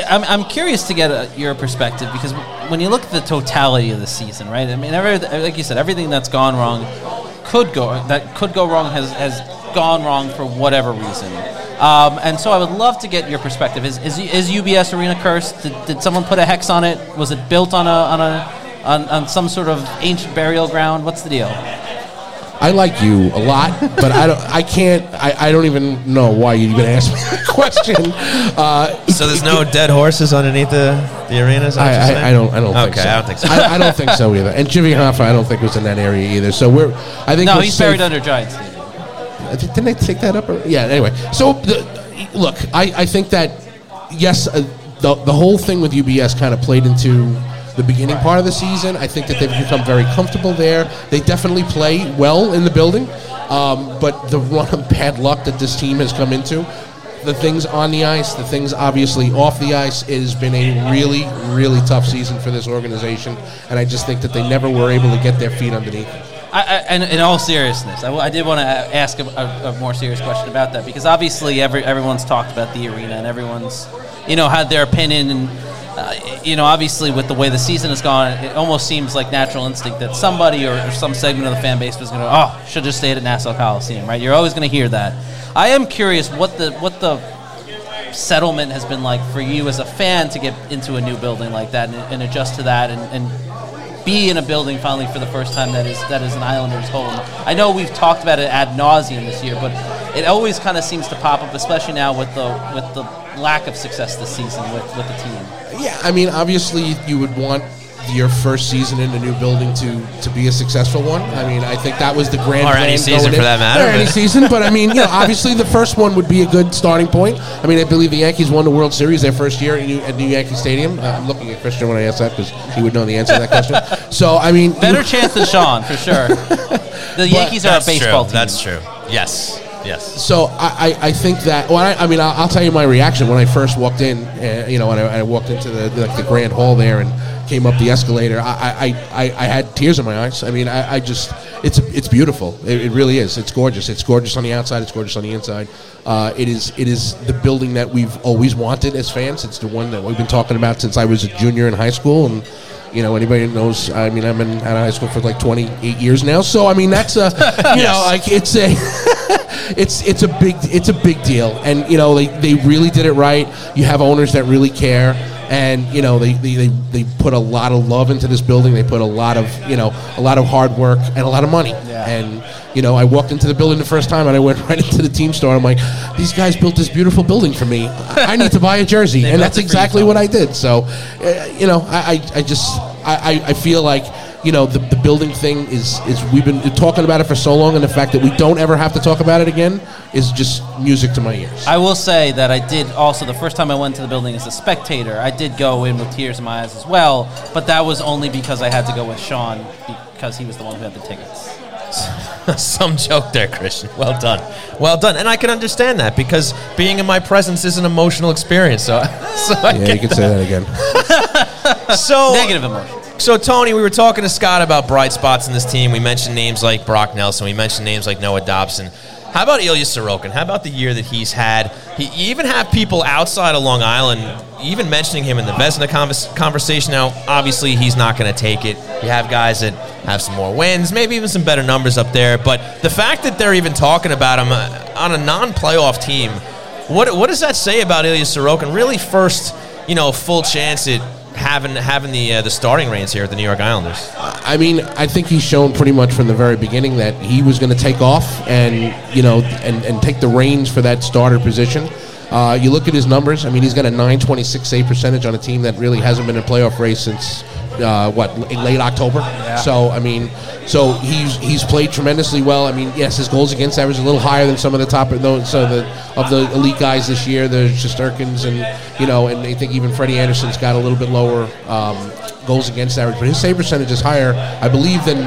I'm, I'm curious to get a, your perspective because when you look at the totality of the season, right? I mean, every, like you said, everything that's gone wrong could go that could go wrong has has gone wrong for whatever reason. Um, and so I would love to get your perspective. Is, is, is UBS Arena cursed? Did, did someone put a hex on it? Was it built on a on a on, on some sort of ancient burial ground? What's the deal? I like you a lot, but I don't. I can't. I, I don't even know why you even asked me that question. Uh, So there's no dead horses underneath the, the arena? Is that what you're I. I, I don't. I don't think Okay, so. I don't think so. I, I don't think so either. And Jimmy Hoffa, I don't think was in that area either. So we're. I think No, we're he's safe. buried under Giants. Uh, Didn't they take that up? Or, yeah. Anyway, so the, look, I, I think that yes, uh, the the whole thing with UBS kind of played into the beginning part of the season. I think that they've become very comfortable there. They definitely play well in the building, um, but the run of bad luck that this team has come into. The things on the ice, the things obviously off the ice, it has been a really, really tough season for this organization, and I just think that they never were able to get their feet underneath. I, I, and in all seriousness, I did want to ask a, a, a more serious question about that because obviously every, everyone's talked about the arena and everyone's, you know, had their opinion and, uh, you know, obviously with the way the season has gone, it almost seems like natural instinct that somebody or, or some segment of the fan base was going to, oh, should just stay at Nassau Coliseum, right? You're always going to hear that. I am curious what the what the settlement has been like for you as a fan to get into a new building like that and, and adjust to that and, and be in a building finally for the first time that is that is an Islanders home. I know we've talked about it ad nauseum this year, but it always kind of seems to pop up, especially now with the with the lack of success this season with, with the team. Yeah, I mean, obviously, you would want your first season in a new building to to be a successful one. I mean, I think that was the grand Or plan any season for in. that matter, Or any season, but I mean, you know, obviously the first one would be a good starting point. I mean, I believe the Yankees won the World Series their first year at New, at New Yankee Stadium. Uh, I'm looking at Christian when I ask that because he would know the answer to that question. So, I mean, you- Better chance than Sean for sure. The Yankees are a baseball true. team. That's true. Yes. Yes. So I, I, I think that well I, I mean I'll, I'll tell you my reaction when I first walked in uh, you know when I, I walked into the like the grand hall there and came up the escalator. I, I, I, I had tears in my eyes. I mean I, I just it's it's beautiful. It, it really is. It's gorgeous. It's gorgeous on the outside. It's gorgeous on the inside. Uh, it is it is the building that we've always wanted as fans. It's the one that we've been talking about since I was a junior in high school. And you know, anybody knows, I mean, I've been out of high school for like 28 years now. So, I mean, that's a, you know, like it's a, it's it's a big it's a big deal, and you know they, they really did it right. You have owners that really care, and you know they, they, they, put a lot of love into this building. They put a lot of you know a lot of hard work and a lot of money. Yeah. And you know I walked into the building the first time, and I went right into the team store. I'm like, these guys built this beautiful building for me. I need to buy a jersey, and that's it for you, exactly what I did. So, uh, you know, I, I, I just I- I feel like you know the, the building thing is is we've been talking about it for so long, and the fact that we don't ever have to talk about it again is just music to my ears. I will say that I did also the first time I went to the building as a spectator. I did go in with tears in my eyes as well, but that was only because I had to go with Sean because he was the one who had the tickets. Some joke there, Christian. Well done. Well done. And I can understand that because being in my presence is an emotional experience. So, so I yeah, get you can say that again. So Negative emotions. So Tony, we were talking to Scott about bright spots in this team. We mentioned names like Brock Nelson. We mentioned names like Noah Dobson. How about Ilya Sorokin? How about the year that he's had? He even have people outside of Long Island even mentioning him in the Vezina convers- conversation. Now, obviously, he's not going to take it. You have guys that have some more wins, maybe even some better numbers up there. But the fact that they're even talking about him uh, on a non-playoff team, what what does that say about Ilya Sorokin? Really, first, you know, full chance at having having the uh, the starting reins here at the New York Islanders. I mean, I think he's shown pretty much from the very beginning that he was going to take off and you know and, and take the reins for that starter position. Uh, you look at his numbers. I mean, he's got a 926 save percentage on a team that really hasn't been in a playoff race since uh, what l- late October. So I mean, so he's he's played tremendously well. I mean, yes, his goals against average is a little higher than some of the top of those so the of the elite guys this year. There's Shesterkins and you know, and I think even Freddie Andersen's got a little bit lower. Um, goals against average, but his save percentage is higher, I believe, than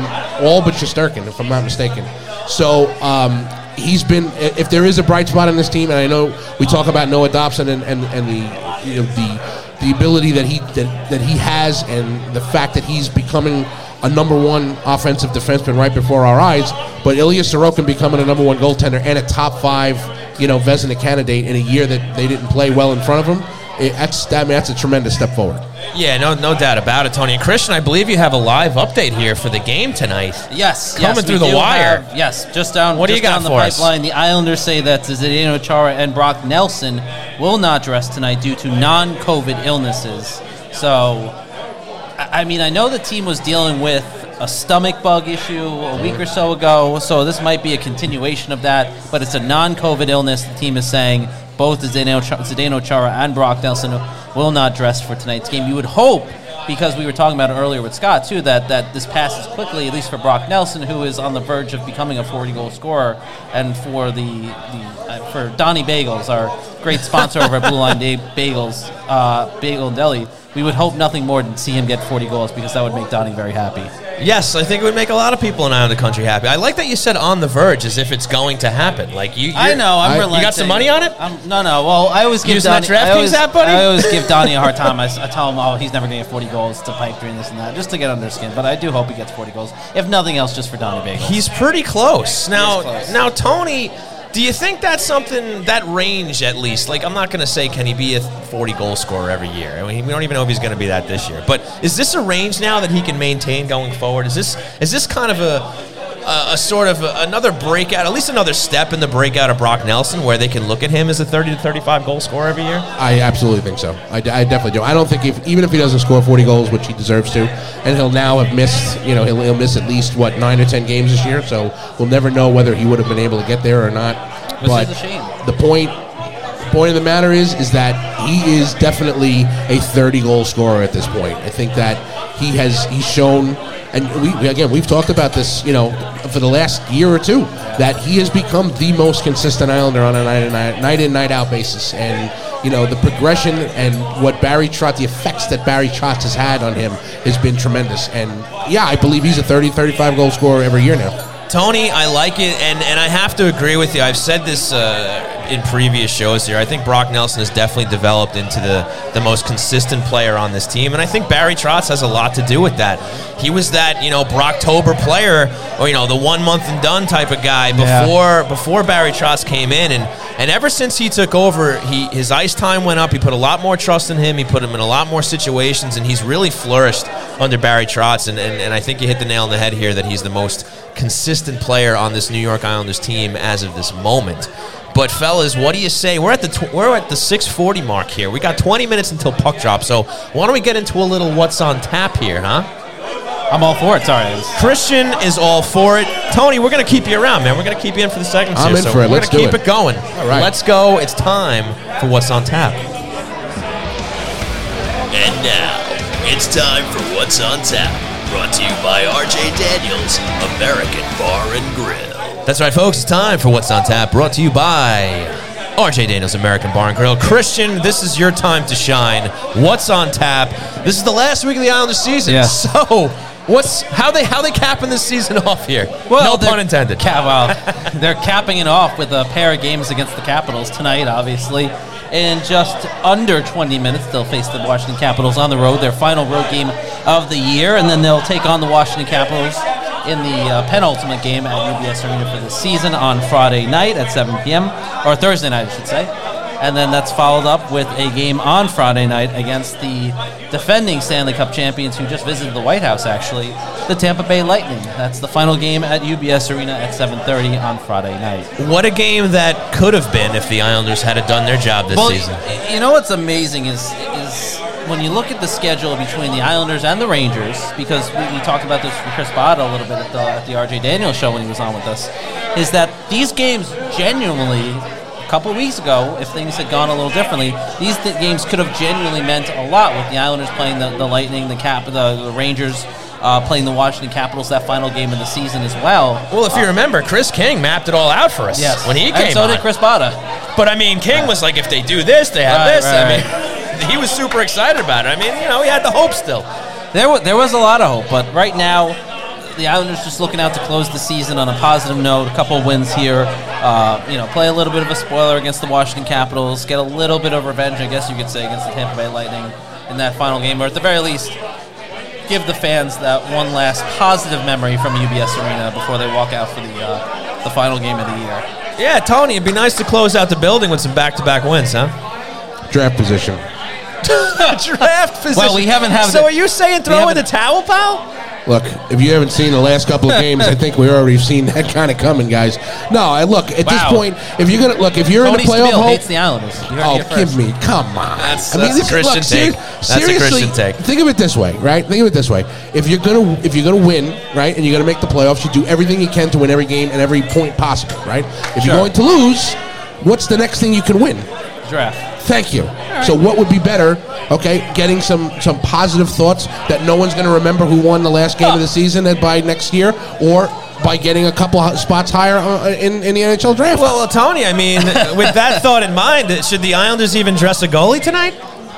all but Shesterkin, if I'm not mistaken. So um, he's been. If there is a bright spot in this team, and I know we talk about Noah Dobson and, and, and the you know the the ability that he that, that he has, and the fact that he's becoming a number one offensive defenseman right before our eyes. But Ilya Sorokin becoming a number one goaltender and a top five, you know, Vezina candidate in a year that they didn't play well in front of him. It, that's I mean, that's a tremendous step forward. Yeah, no, no doubt about it, Tony and Christian. I believe you have a live update here for the game tonight. Yes, Coming yes, through the wire. have- yes, just down. What do you just got down the for us? pipeline? The Islanders say that Zdeno Chara and Brock Nelson will not dress tonight due to non-COVID illnesses. So, I I mean, I know the team was dealing with a stomach bug issue a week or so ago, so this might be a continuation of that. But it's a non-COVID illness. The team is saying both Zdeno Ch- Chara and Brock Nelson will not dress for tonight's game. You would hope because we were talking about it earlier with Scott too that that this passes quickly at least for Brock Nelson who is on the verge of becoming a 40 goal scorer and for the, the uh, for Donnie Bagels our great sponsor over at Blue Line Day Bagels uh, Bagel and Deli we would hope nothing more than see him get 40 goals because that would make Donnie very happy Yes, I think it would make a lot of people in Island the Country happy. I like that you said on the verge as if it's going to happen. Like you, I know I'm I- You got some money on it? I'm, no no well I always give Using that Donnie I DraftKings always, app, buddy? I always give Donnie a hard time I tell him oh he's never going to get 40 goals to pipe during this and that just to get under their skin but I do hope he gets 40 goals if nothing else just for Donnie Bagels He's pretty close. Now, close. now, Tony, do you think that's something that range at least? Like, I'm not going to say can he be a 40 goal scorer every year. I mean, we don't even know if he's going to be that this year. But is this a range now that he can maintain going forward? Is this is this kind of a a, a sort of a, another breakout, at least another step in the breakout of Brock Nelson, where they can look at him as a 30 to 35 goal scorer every year? I absolutely think so. I, I definitely do. I don't think if even if he doesn't score 40 goals, which he deserves to, and he'll now have missed, you know, he'll, he'll miss at least what nine or ten games this year. So we'll never know whether he would have been able to get there or not. Which but is a shame. the point, the point of the matter is, is that he is definitely a 30 goal scorer at this point. I think that he has he's shown, and we we- again we've talked about this, you know, for the last year or two, that he has become the most consistent Islander on a night in night, night in night out basis, and you know the progression and what Barry Trotz, the effects that Barry Trotz has had on him has been tremendous. And yeah, I believe he's a 30, 35 goal scorer every year now. Tony, I like it, and, and I have to agree with you. I've said this uh, in previous shows here. I think Brock Nelson has definitely developed into the, the most consistent player on this team, and I think Barry Trotz has a lot to do with that. He was that you know Brocktober player, or you know the one month and done type of guy Yeah. before before Barry Trotz came in, and and ever since he took over, he his ice time went up. He put a lot more trust in him. He put him in a lot more situations, and he's really flourished under Barry Trotz. And, and, and I think you hit the nail on the head here that he's the most consistent player on this New York Islanders team as of this moment. But fellas, what do you say? We're at the tw- we're at the 6:40 mark here. We got 20 minutes until puck drop. So why don't we get into a little what's on tap here, huh? I'm all for it. Sorry. Christian is all for it. Tony, we're going to keep you around, man. We're going to keep you in for the seconds I'm here. in so for it. We're Let's going to do keep it. it going. All right. Let's go. It's time for what's on tap. And now, it's time for What's on Tap, brought to you by RJ Daniels, American Bar and Grill. That's right, folks. It's time for what's on tap. Brought to you by RJ Daniels American Bar and Grill. Christian, this is your time to shine. What's on tap? This is the last week of the Islanders season. Yes. So, what's how they how they capping this season off here? no they're pun intended. Well, they're capping it off with a pair of games against the Capitals tonight, obviously. In just under 20 minutes, they'll face the Washington Capitals on the road, their final road game of the year, and then they'll take on the Washington Capitals in the uh, penultimate game at UBS Arena for the season on Friday night at 7 p.m. or Thursday night, I should say. And then that's followed up with a game on Friday night against the defending Stanley Cup champions who just visited the White House, actually, the Tampa Bay Lightning. That's the final game at UBS Arena at 7:30 on Friday night. What a game that could have been if the Islanders had done their job this well, season. you know what's amazing is is when you look at the schedule between the Islanders and the Rangers, because we, we talked about this with Chris Bada a little bit at the, at the RJ Daniels show when he was on with us, is that these games genuinely, a couple weeks ago, if things had gone a little differently, these th- games could have genuinely meant a lot with the Islanders playing the, the Lightning, the Cap, the, the Rangers. Uh, playing the Washington Capitals that final game of the season as well. Well, if you remember, Chris King mapped it all out for us Yes, when he and came so on. did Chris Bada. But I mean, King was like, if they do this, they have Right, this. right, I mean, he was super excited about it. I mean, you know, he had the hope still. There, wa- there was a lot of hope, but right now, the Islanders just looking out to close the season on a positive note. A couple wins here, uh, you know, play a little bit of a spoiler against the Washington Capitals, get a little bit of revenge, I guess you could say, against the Tampa Bay Lightning in that final game, or at the very least, give the fans that one last positive memory from UBS Arena before they walk out for the uh, the final game of the year. Yeah, Tony, it'd be nice to close out the building with some back-to-back wins, huh? Draft position. Draft position. Well, we haven't had So the- are you saying throw in the towel, pal? Look, if you haven't seen the last couple of games, I think we already seen that kind of coming, guys. No, I look at this point. If you're gonna look, if you're Tony in the playoff Stabile hole, hates the Islanders. You heard Oh, give me, come on. That's- that's a Christian take. That's a seriously, Christian take. Think of it this way, right? Think of it this way: if you're gonna if you're gonna win, right, and you're gonna make the playoffs, you do everything you can to win every game and every point possible, right? If you're going to lose, what's the next thing you can win? Draft. Thank you. So what would be better? Okay, getting some some positive thoughts that no one's going to remember who won the last game of the season and by next year, or by getting a couple of spots higher uh, in, in the NHL draft. Well, uh, Tony, I mean, with that thought in mind, should the Islanders even dress a goalie tonight?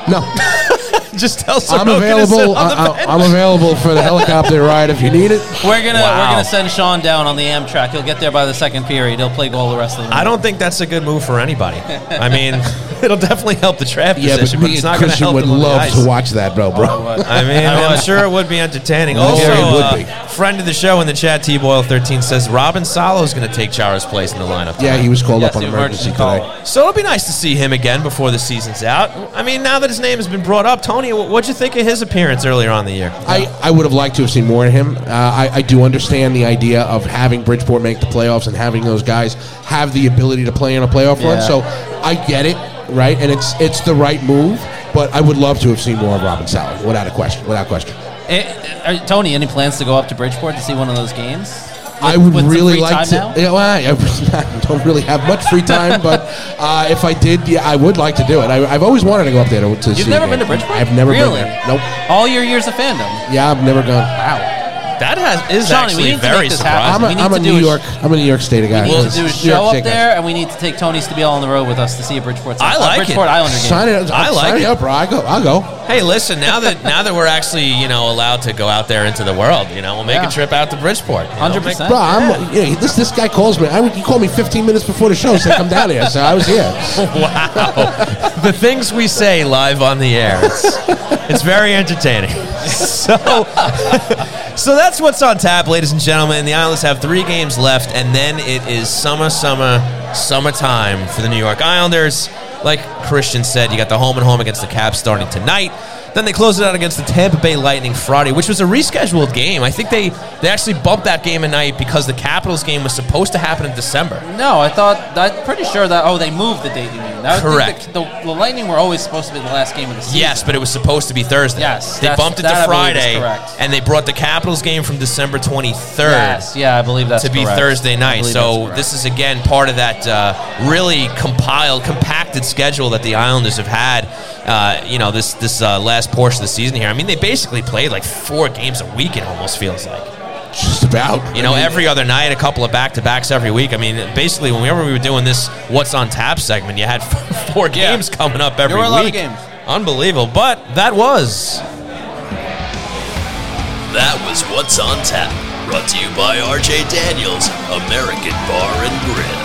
no, Just tell I'm Sorokin to sit available. on the I, I, I'm available for the helicopter ride if you need it. We're gonna Wow. we're gonna send Sean down on the Amtrak. He'll get there by the second period. He'll play goal the rest of the night. I don't think that's a good move for anybody. I mean, it'll definitely help the draft Yeah, but position, but, me it's not going to Christian help would them on the love to watch that, bro, bro. I mean, I'm sure it would be entertaining. Also, Yeah, it would uh, be. friend of the show in the chat, T Boyle 13 says Robin Salo is going to take Chara's place in the lineup. Yeah, he was called Yes, up on the emergency emergency today. call. So it'll be nice to see him again before the season's out. I mean, now that his name has been brought up, Tony, Tony, what'd you think of his appearance earlier on in the year? I, I would have liked to have seen more of him. Uh, I, I do understand the idea of having Bridgeport make the playoffs and having those guys have the ability to play in a playoff run. Yeah. So I get it, right? And it's it's the right move. But I would love to have seen more of Robin Salo, without a question. Without question. Eh, uh, Tony, any plans to go up to Bridgeport to see one of those games? I would with really like to. now? Yeah, well, I, I don't really have much free time, but uh, if I did, yeah, I would like to do it. I, I've always wanted to go up there to, to see. You've a never game. been to Bridgeport? I've never Really? been there. Nope. All your years of fandom. Yeah, I've never gone. Wow. That has is Johnny, we actually need to very make this happen. surprising. I'm a, we need I'm a to do New a sh- York. I'm a New York State guy. We need to do a show up State guy. there, and we need to take Tony's to be all on the road with us to see a Bridgeport. I uh, like it. Bridgeport Islander game. Sign it. I like sign it. up, bro. I go. I'll go. Hey, listen, now that now that we're actually you know allowed to go out there into the world, you know, we'll make Yeah. a trip out to Bridgeport. Hundred percent, Bro, I'm. You know, this this guy calls me. I, he called me 15 minutes before the show. Said come down here. So I was here. Wow. the things we say live on the air. It's, it's very entertaining. So, so that's what's on tap, ladies and gentlemen. The Islanders have three games left, and then it is summer, summer, summertime for the New York Islanders. Like Christian said, you got the home and home against the Caps starting tonight. Then they closed it out against the Tampa Bay Lightning Friday, which was a rescheduled game. I think they, they actually bumped that game at night because the Capitals game was supposed to happen in December. No, I thought. I'm pretty sure that. Oh, they moved the date. You mean? I Correct. The, the, the Lightning were always supposed to be the last game of the season. Yes, but it was supposed to be Thursday. Yes, they bumped it that to Friday, correct. and they brought the Capitals game from December 23rd Yes, yeah, I believe that's to be correct. Thursday night. So this is again part of that uh, really compiled, compacted schedule that the Islanders have had. Uh, you know, this this uh, last portion of the season here. I mean, they basically played like four games a week. It almost feels like. Just about. You know, I mean, every other night, a couple of back to backs every week. I mean, basically, whenever we were doing this "What's on Tap" segment, you had four games coming up every were a lot of week. games. Unbelievable, but that was That was What's on Tap, brought to you by RJ Daniels, American Bar and Grill.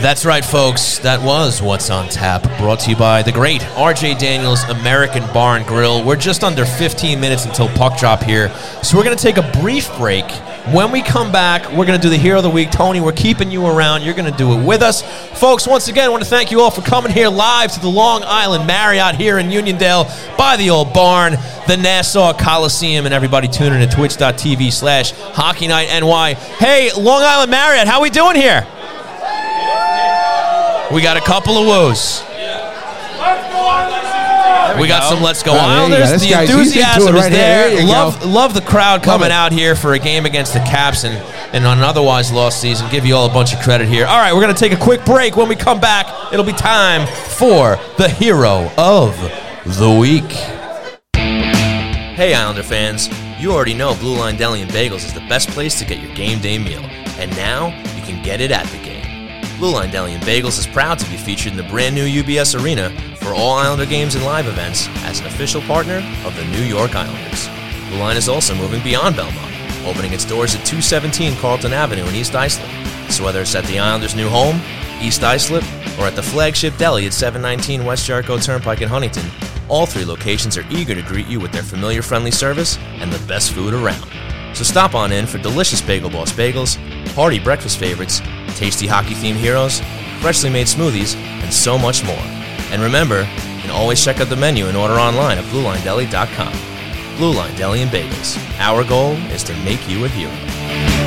That's right, folks. That was What's on Tap, brought to you by the great RJ Daniels American Bar and Grill. We're just under 15 minutes until puck drop here, so we're going to take a brief break. When we come back, we're going to do the Hero of the Week. Tony, we're keeping you around. You're going to do it with us. Folks, once again, I want to thank you all for coming here live to the Long Island Marriott here in Uniondale by the Old Barn, the Nassau Coliseum, and everybody tuning in to twitch.tv slash hockey night NY. Hey, Long Island Marriott, how are we doing here? We got a couple of woos. We got some Let's Go Oh, there you. Islanders. The guy's- he's into enthusiasm it is right here. there. There love, go. love the crowd coming out here for a game against the Caps and, and on an otherwise lost season. Give you all a bunch of credit here. All right, we're going to take a quick break. When we come back, it'll be time for the Hero of the Week. Hey, Islander fans. You already know Blue Line Deli and Bagels is the best place to get your game day meal. And now you can get it at the game. Blue Line Deli and Bagels is proud to be featured in the brand new UBS Arena for all Islander games and live events as an official partner of the New York Islanders. Blue Line is also moving beyond Belmont, opening its doors at 217 Carlton Avenue in East Islip. So whether it's at the Islanders' new home, East Islip, or at the flagship deli at 719 West Jericho Turnpike in Huntington, all three locations are eager to greet you with their familiar friendly service and the best food around. So stop on in for delicious Bagel Boss bagels, hearty breakfast favorites, tasty hockey themed heroes, freshly made smoothies, and so much more. And remember, you can always check out the menu and order online at BlueLineDeli.com. Blue Line Deli and Bagels. Our goal is to make you a hero.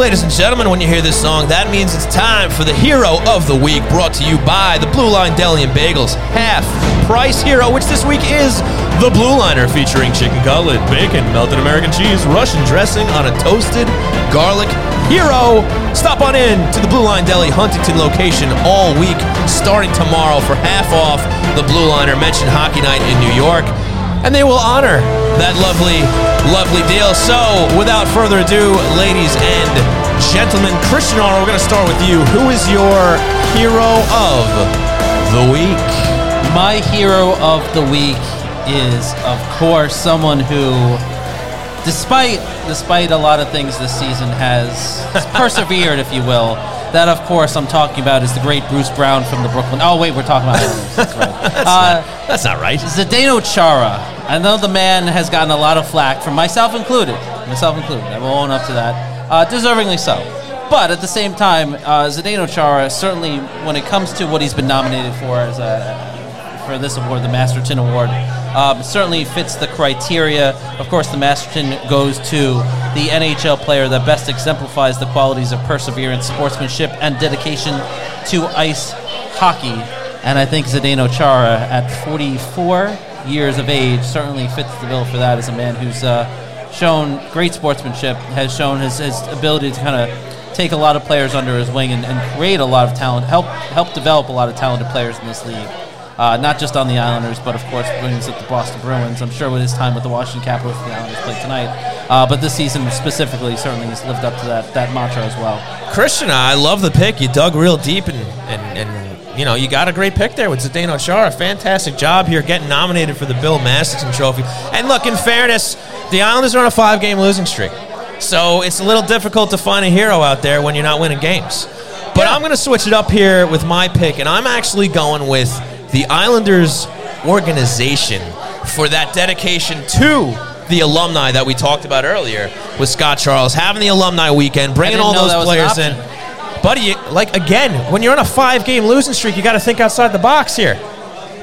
Ladies and gentlemen, when you hear this song, that means it's time for the Hero of the Week, brought to you by the Blue Line Deli and Bagels Half Price Hero, which this week is the Blue Liner, featuring chicken cutlet, bacon, melted American cheese, Russian dressing on a toasted garlic hero. Stop on in to the Blue Line Deli Huntington location all week, starting tomorrow for half off the Blue Liner. Mention Hockey Night in New York and they will honor that lovely, lovely deal. So, without further ado, ladies and gentlemen, Christian Arnold, we're going to start with you. Who is your hero of the week? My hero of the week is, of course, someone who, despite despite a lot of things this season, has persevered, if you will. That, of course, I'm talking about is the great Bruce Brown from the Brooklyn. Oh, wait, we're talking about Islanders. That's right. uh, That's not right. Zdeno Chara. I know the man has gotten a lot of flack from myself included. Myself included. I will own up to that. Uh, deservingly so. But at the same time, uh, Zdeno Chara certainly, when it comes to what he's been nominated for as a, for this award, the Masterton Award, um, certainly fits the criteria. Of course, the Masterton goes to the NHL player that best exemplifies the qualities of perseverance, sportsmanship, and dedication to ice hockey. And I think Zdeno Chara, at 44 years of age, certainly fits the bill for that as a man who's uh, shown great sportsmanship, has shown his, his ability to kind of take a lot of players under his wing and, and create a lot of talent, help help develop a lot of talented players in this league. Uh, not just on the Islanders, but of course brings it the Boston Bruins. I'm sure with his time with the Washington Capitals, the Islanders played tonight. Uh, but this season specifically, certainly has lived up to that that mantra as well. Christian, I love the pick. You dug real deep, and, and, and you know you got a great pick there with Zdeno Chara. Fantastic job here, getting nominated for the Bill Masterton Trophy. And look, in fairness, the Islanders are on a five-game losing streak, so it's a little difficult to find a hero out there when you're not winning games. But I'm going to switch it up here with my pick, and I'm actually going with the Islanders organization for that dedication to the alumni that we talked about earlier with Scott Charles having the alumni weekend, bringing all those that was an players in. Buddy, like again, when you're on a five-game losing streak, you got to think outside the box here.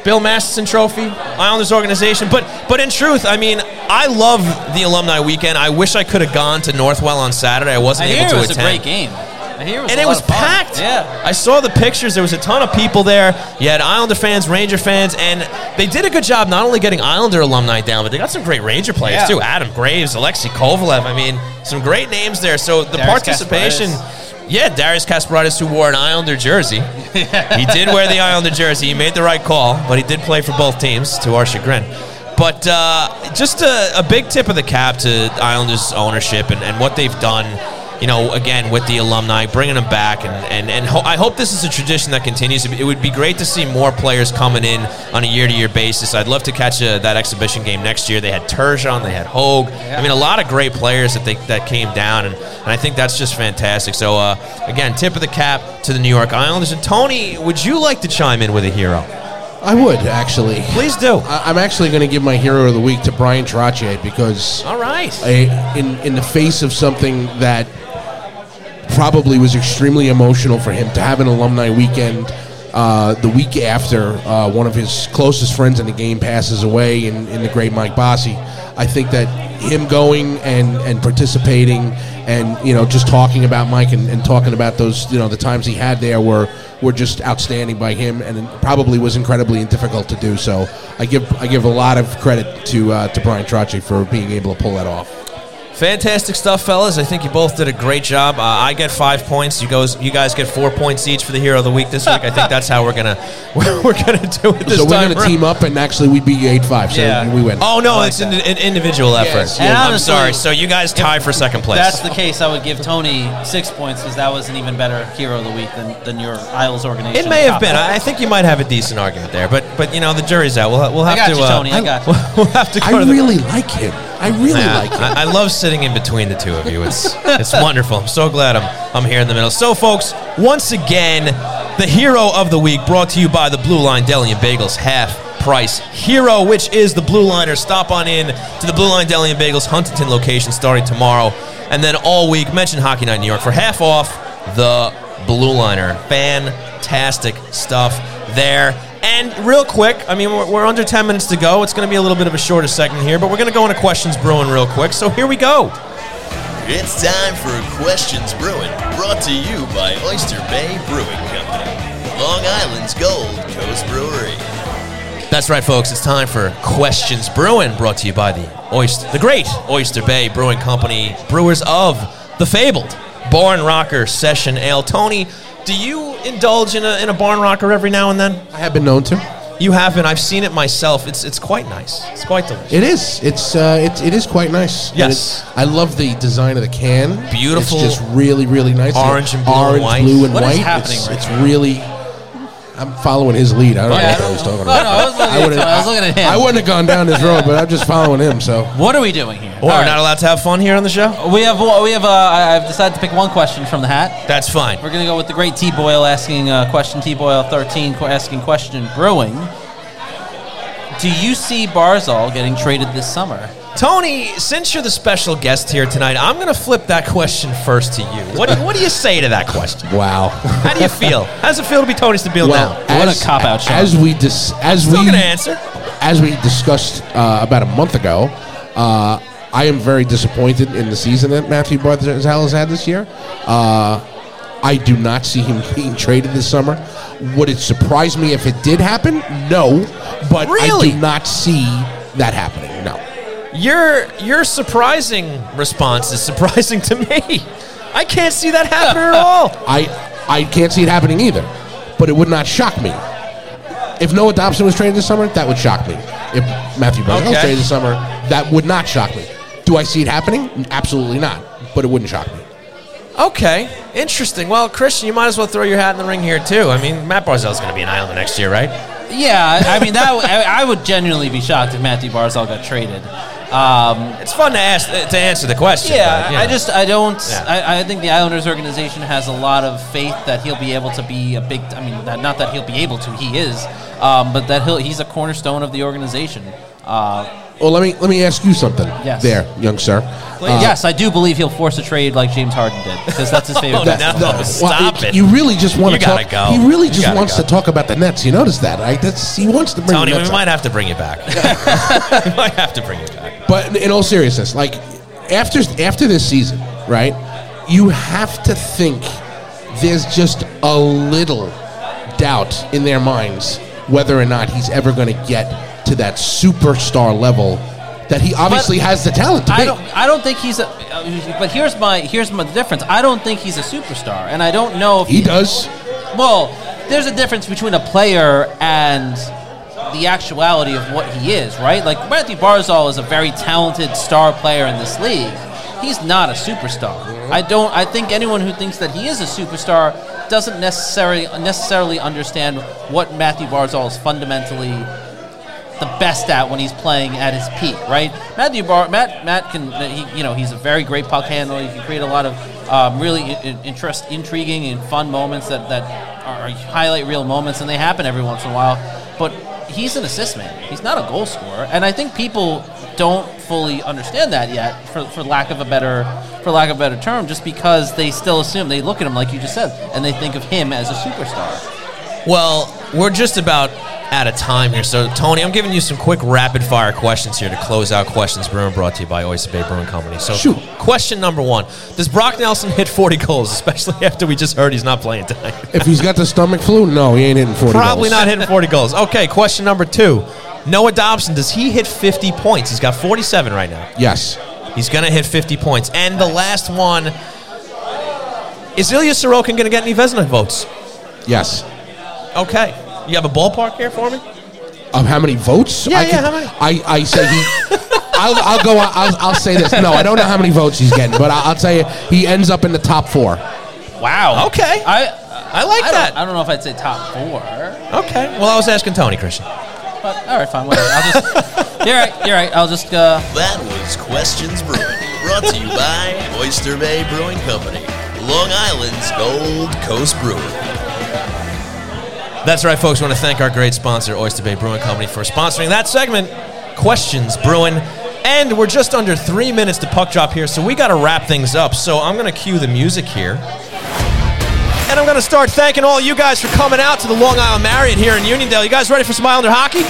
Bill Masterton Trophy, Islanders organization, but but in truth, I mean, I love the alumni weekend. I wish I could have gone to Northwell on Saturday. I I wasn't hear able it to was attend a great game. Was and it was packed. Yeah. I saw the pictures. There was a ton of people there. You had Islander fans, Ranger fans, and they did a good job not only getting Islander alumni down, but they got some great Ranger players Yeah. too. Adam Graves, Alexei Kovalev. I mean, some great names there. So the Darius participation. Yeah, Darius Kasparaitis, who wore an Islander jersey. he did wear the Islander jersey. He made the right call, but he did play for both teams, to our chagrin. But uh, just a, a big tip of the cap to Islanders ownership and, and what they've done you know, again with the alumni, bringing them back, and and, and ho- I hope this is a tradition that continues. It would be great to see more players coming in on a year-to-year basis. I'd love to catch a, that exhibition game next year. They had Turgeon, they had Hogue. I mean, a lot of great players that they that came down, and, and I think that's just fantastic. So uh, again, tip of the cap to the New York Islanders. And Tony, would you like to chime in with a hero? I would actually. Please do. I- I'm actually going to give my hero of the week to Bryan Trottier because All right. I, in in the face of something that probably was extremely emotional for him to have an alumni weekend uh, the week after uh, one of his closest friends in the game passes away in, in the great Mike Bossy. I think that him going and, and participating and you know just talking about Mike and, and talking about those you know the times he had there were were just outstanding by him and probably was incredibly difficult to do so. I give I give a lot of credit to uh, to Bryan Trottier for being able to pull that off. Fantastic stuff, fellas. I think you both did a great job. Uh, I get five points. You goes, you guys get four points each for the hero of the week this week. I think that's how we're gonna we're gonna do it this so we're time. going to around. team up, and actually we beat you eight five. So Yeah. we win. Oh no, like it's an, an individual effort. Yes, And I'm honestly, sorry. So you guys tie for second place. That's the case. I would give Tony six points because that was an even better hero of the week than, than your Isles organization. it may have been. five. I I think you might have a decent argument there, but but you know the jury's out. We'll we'll have got to. you, uh, Tony. I got you. We'll have to go I to the really like him. I really Yeah, like him. I, I love sitting in between the two of you. It's it's wonderful. I'm so glad I'm I'm here in the middle. So, folks, once again, the hero of the week brought to you by the Blue Line Deli and Bagels half price hero, which is the Blue Liner. Stop on in to the Blue Line Deli and Bagels Huntington location starting tomorrow, and then all week mention Hockey Night in New York for half off the Blue Liner. Fantastic stuff there. And real quick, I mean, we're, we're under 10 minutes to go. It's going to be a little bit of a shorter segment here, but we're going to go into questions brewing real quick. So here we go. It's time for Questions Brewing, brought to you by Oyster Bay Brewing Company. Long Island's Gold Coast Brewery. That's right, folks. It's time for Questions Brewing, brought to you by the Oyster, the great Oyster Bay Brewing Company, brewers of the fabled Barn Rocker Session Ale. Tony, do you indulge in a, in a Barn Rocker every now and then? I have been known to. You have been. I've seen it myself. It's it's quite nice. It's quite delicious. It is. It's uh, it, it is quite nice. And Yes. it's- I love the design of the can. Beautiful. It's just really really nice. Orange and blue and Orange, white. blue and What is white. happening it's right it's really. I'm following his lead. I don't know what I was talking about. no, I was looking, at, wouldn't- I was looking at him. I wouldn't have gone down this road, but I'm just following him. So What are we doing here? All we're right. not allowed to have fun here on the show? We have we have. Uh, I- I've decided to pick one question from the hat. That's fine. We're gonna go with the great T Boyle asking uh, question. T Boyle thirteen qu- asking question brewing. Do you see Barzal getting traded this summer? Tony, since you're the special guest here tonight, I'm going to flip that question first to you. What do, what do you say to that question? Wow. How do you feel? How does it feel to be Tony Stabile Well, now? What a cop-out, Sean. As we dis- as Still we going to answer. as we discussed uh, about a month ago, uh, I am very disappointed in the season that Matthew Barzal has had this year. Uh, I do not see him being traded this summer. Would it surprise me if it did happen? No, but Really? I do not see that happening. No. Your your surprising response is surprising to me. I can't see that happening at all. I I can't see it happening either, but it would not shock me. If Noah Dobson was traded this summer, that would shock me. If Matthew Barzal was traded this summer, that would not shock me. Do I see it happening? Absolutely not, but it wouldn't shock me. Okay, interesting. Well, Christian, you might as well throw your hat in the ring here too. I mean, Matt Barzal's going to be an Islander next year, right? Yeah, I mean that. I, I would genuinely be shocked if Matthew Barzal got traded. Um, It's fun to ask to answer the question. yeah, but, you I just I don't. Yeah. I, I think the Islanders organization has a lot of faith that he'll be able to be a big. I mean, not, not that he'll be able to. He is, um, but that he'll he's a cornerstone of the organization. Uh, Well, let me let me ask you something. Yes. There, young sir. Uh, yes, I do believe he'll force a trade like James Harden did because that's his favorite. Oh, basketball no. player. Stop it. You really just want to talk. go. He really just wants go. to talk about the Nets. You notice that, right? That's he wants to bring Tony, the we might up. have to bring you back. we might have to bring you back. But in all seriousness, like after after this season, right? You have to think there's just a little doubt in their minds whether or not he's ever going to get to that superstar level that he obviously has the talent to I be. don't. I don't think he's a. uh, But here's my here's my difference. I don't think he's a superstar, and I don't know if he does. Well, there's a difference between a player and the actuality of what he is, right? Like Matthew Barzal is a very talented star player in this league. He's not a superstar. I don't. I think anyone who thinks that he is a superstar doesn't necessarily necessarily understand what Matthew Barzal is fundamentally the best at when he's playing at his peak, right? Matthew Bar, Matt, Matt can, he, you know, he's a very great puck handler. He can create a lot of um, really in, in- interest, intriguing and fun moments that that are highlight real moments, and they happen every once in a while. But he's an assist man. He's not a goal scorer, and I think people don't fully understand that yet, for, for lack of a better for lack of a better term, just because they still assume they look at him like you just said, and they think of him as a superstar. Well, we're just about out of time here. So, Tony, I'm giving you some quick rapid fire questions here to close out Questions Brewing brought to you by Oyster Bay Brewing Company. So, Shoot. question number one Does Brock Nelson hit 40 goals, especially after we just heard he's not playing tonight? If he's got the stomach flu, no, he ain't hitting 40 Probably goals. not hitting 40 goals. Okay, question number two Noah Dobson, does he hit 50 points? He's got 47 right now. Yes. He's going to hit 50 points. And the last one is Ilya Sorokin going to get any Vezina votes? Yes. Okay. You have a ballpark here for me? Of how many votes? Yeah, I yeah, how many? I, I say he. I'll, I'll go. I'll, I'll say this. No, I don't know how many votes he's getting, but I'll, I'll tell you, he ends up in the top four. Wow. Okay. I I like I that. Don't, I don't know if I'd say top four. Okay. Well, I was asking Tony, Christian. But all right, fine. Whatever. I'll just. you're right. You're right. I'll just. Uh, That was Questions Brewing, brought to you by Oyster Bay Brewing Company, Long Island's Gold Coast Brewery. That's right, folks. We want to thank our great sponsor, Oyster Bay Brewing Company, for sponsoring that segment, Questions Brewing. And we're just under three minutes to puck drop here, so we got to wrap things up. So I'm going to cue the music here. And I'm going to start thanking all you guys for coming out to the Long Island Marriott here in Uniondale. You guys ready for some Islander hockey?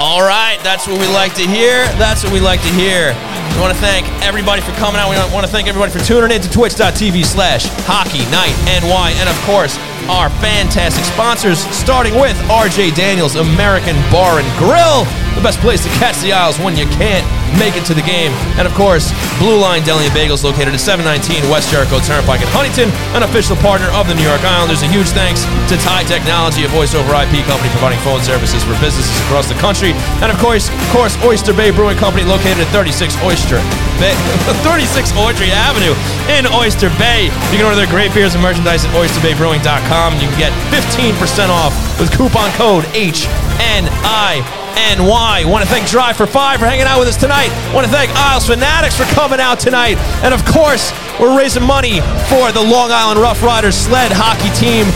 All right, that's what we like to hear. That's what we like to hear. We want to thank everybody for coming out. We want to thank everybody for tuning in to twitch.tv slash hockey night NY. And of course, our fantastic sponsors, starting with RJ Daniels American Bar and Grill, the best place to catch the Isles when you can't make it to the game. And of course, Blue Line Deli and Bagels, located at 719 West Jericho Turnpike in Huntington, an official partner of the New York Islanders. A huge thanks to Tie Technology, a voice over IP company providing phone services for businesses across the country. And of course, of course, Oyster Bay Brewing Company, located at 36 Oyster Bay, 36 Audrey Avenue in Oyster Bay. You can order their great beers and merchandise at oysterbaybrewing.com. And you can get 15% off with coupon code HNI. NY. Want to thank Drive for Five for hanging out with us tonight. Want to thank Isles Fanatics for coming out tonight. And of course, we're raising money for the Long Island Rough Riders sled hockey team.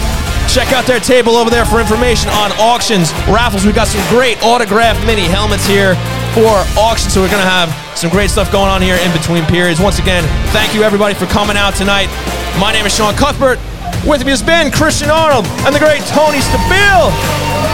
Check out their table over there for information on auctions, raffles. We've got some great autographed mini helmets here for auction. So we're going to have some great stuff going on here in between periods. Once again, thank you everybody for coming out tonight. My name is Sean Cuthbert. With me has been Christian Arnold and the great Tony Stabile.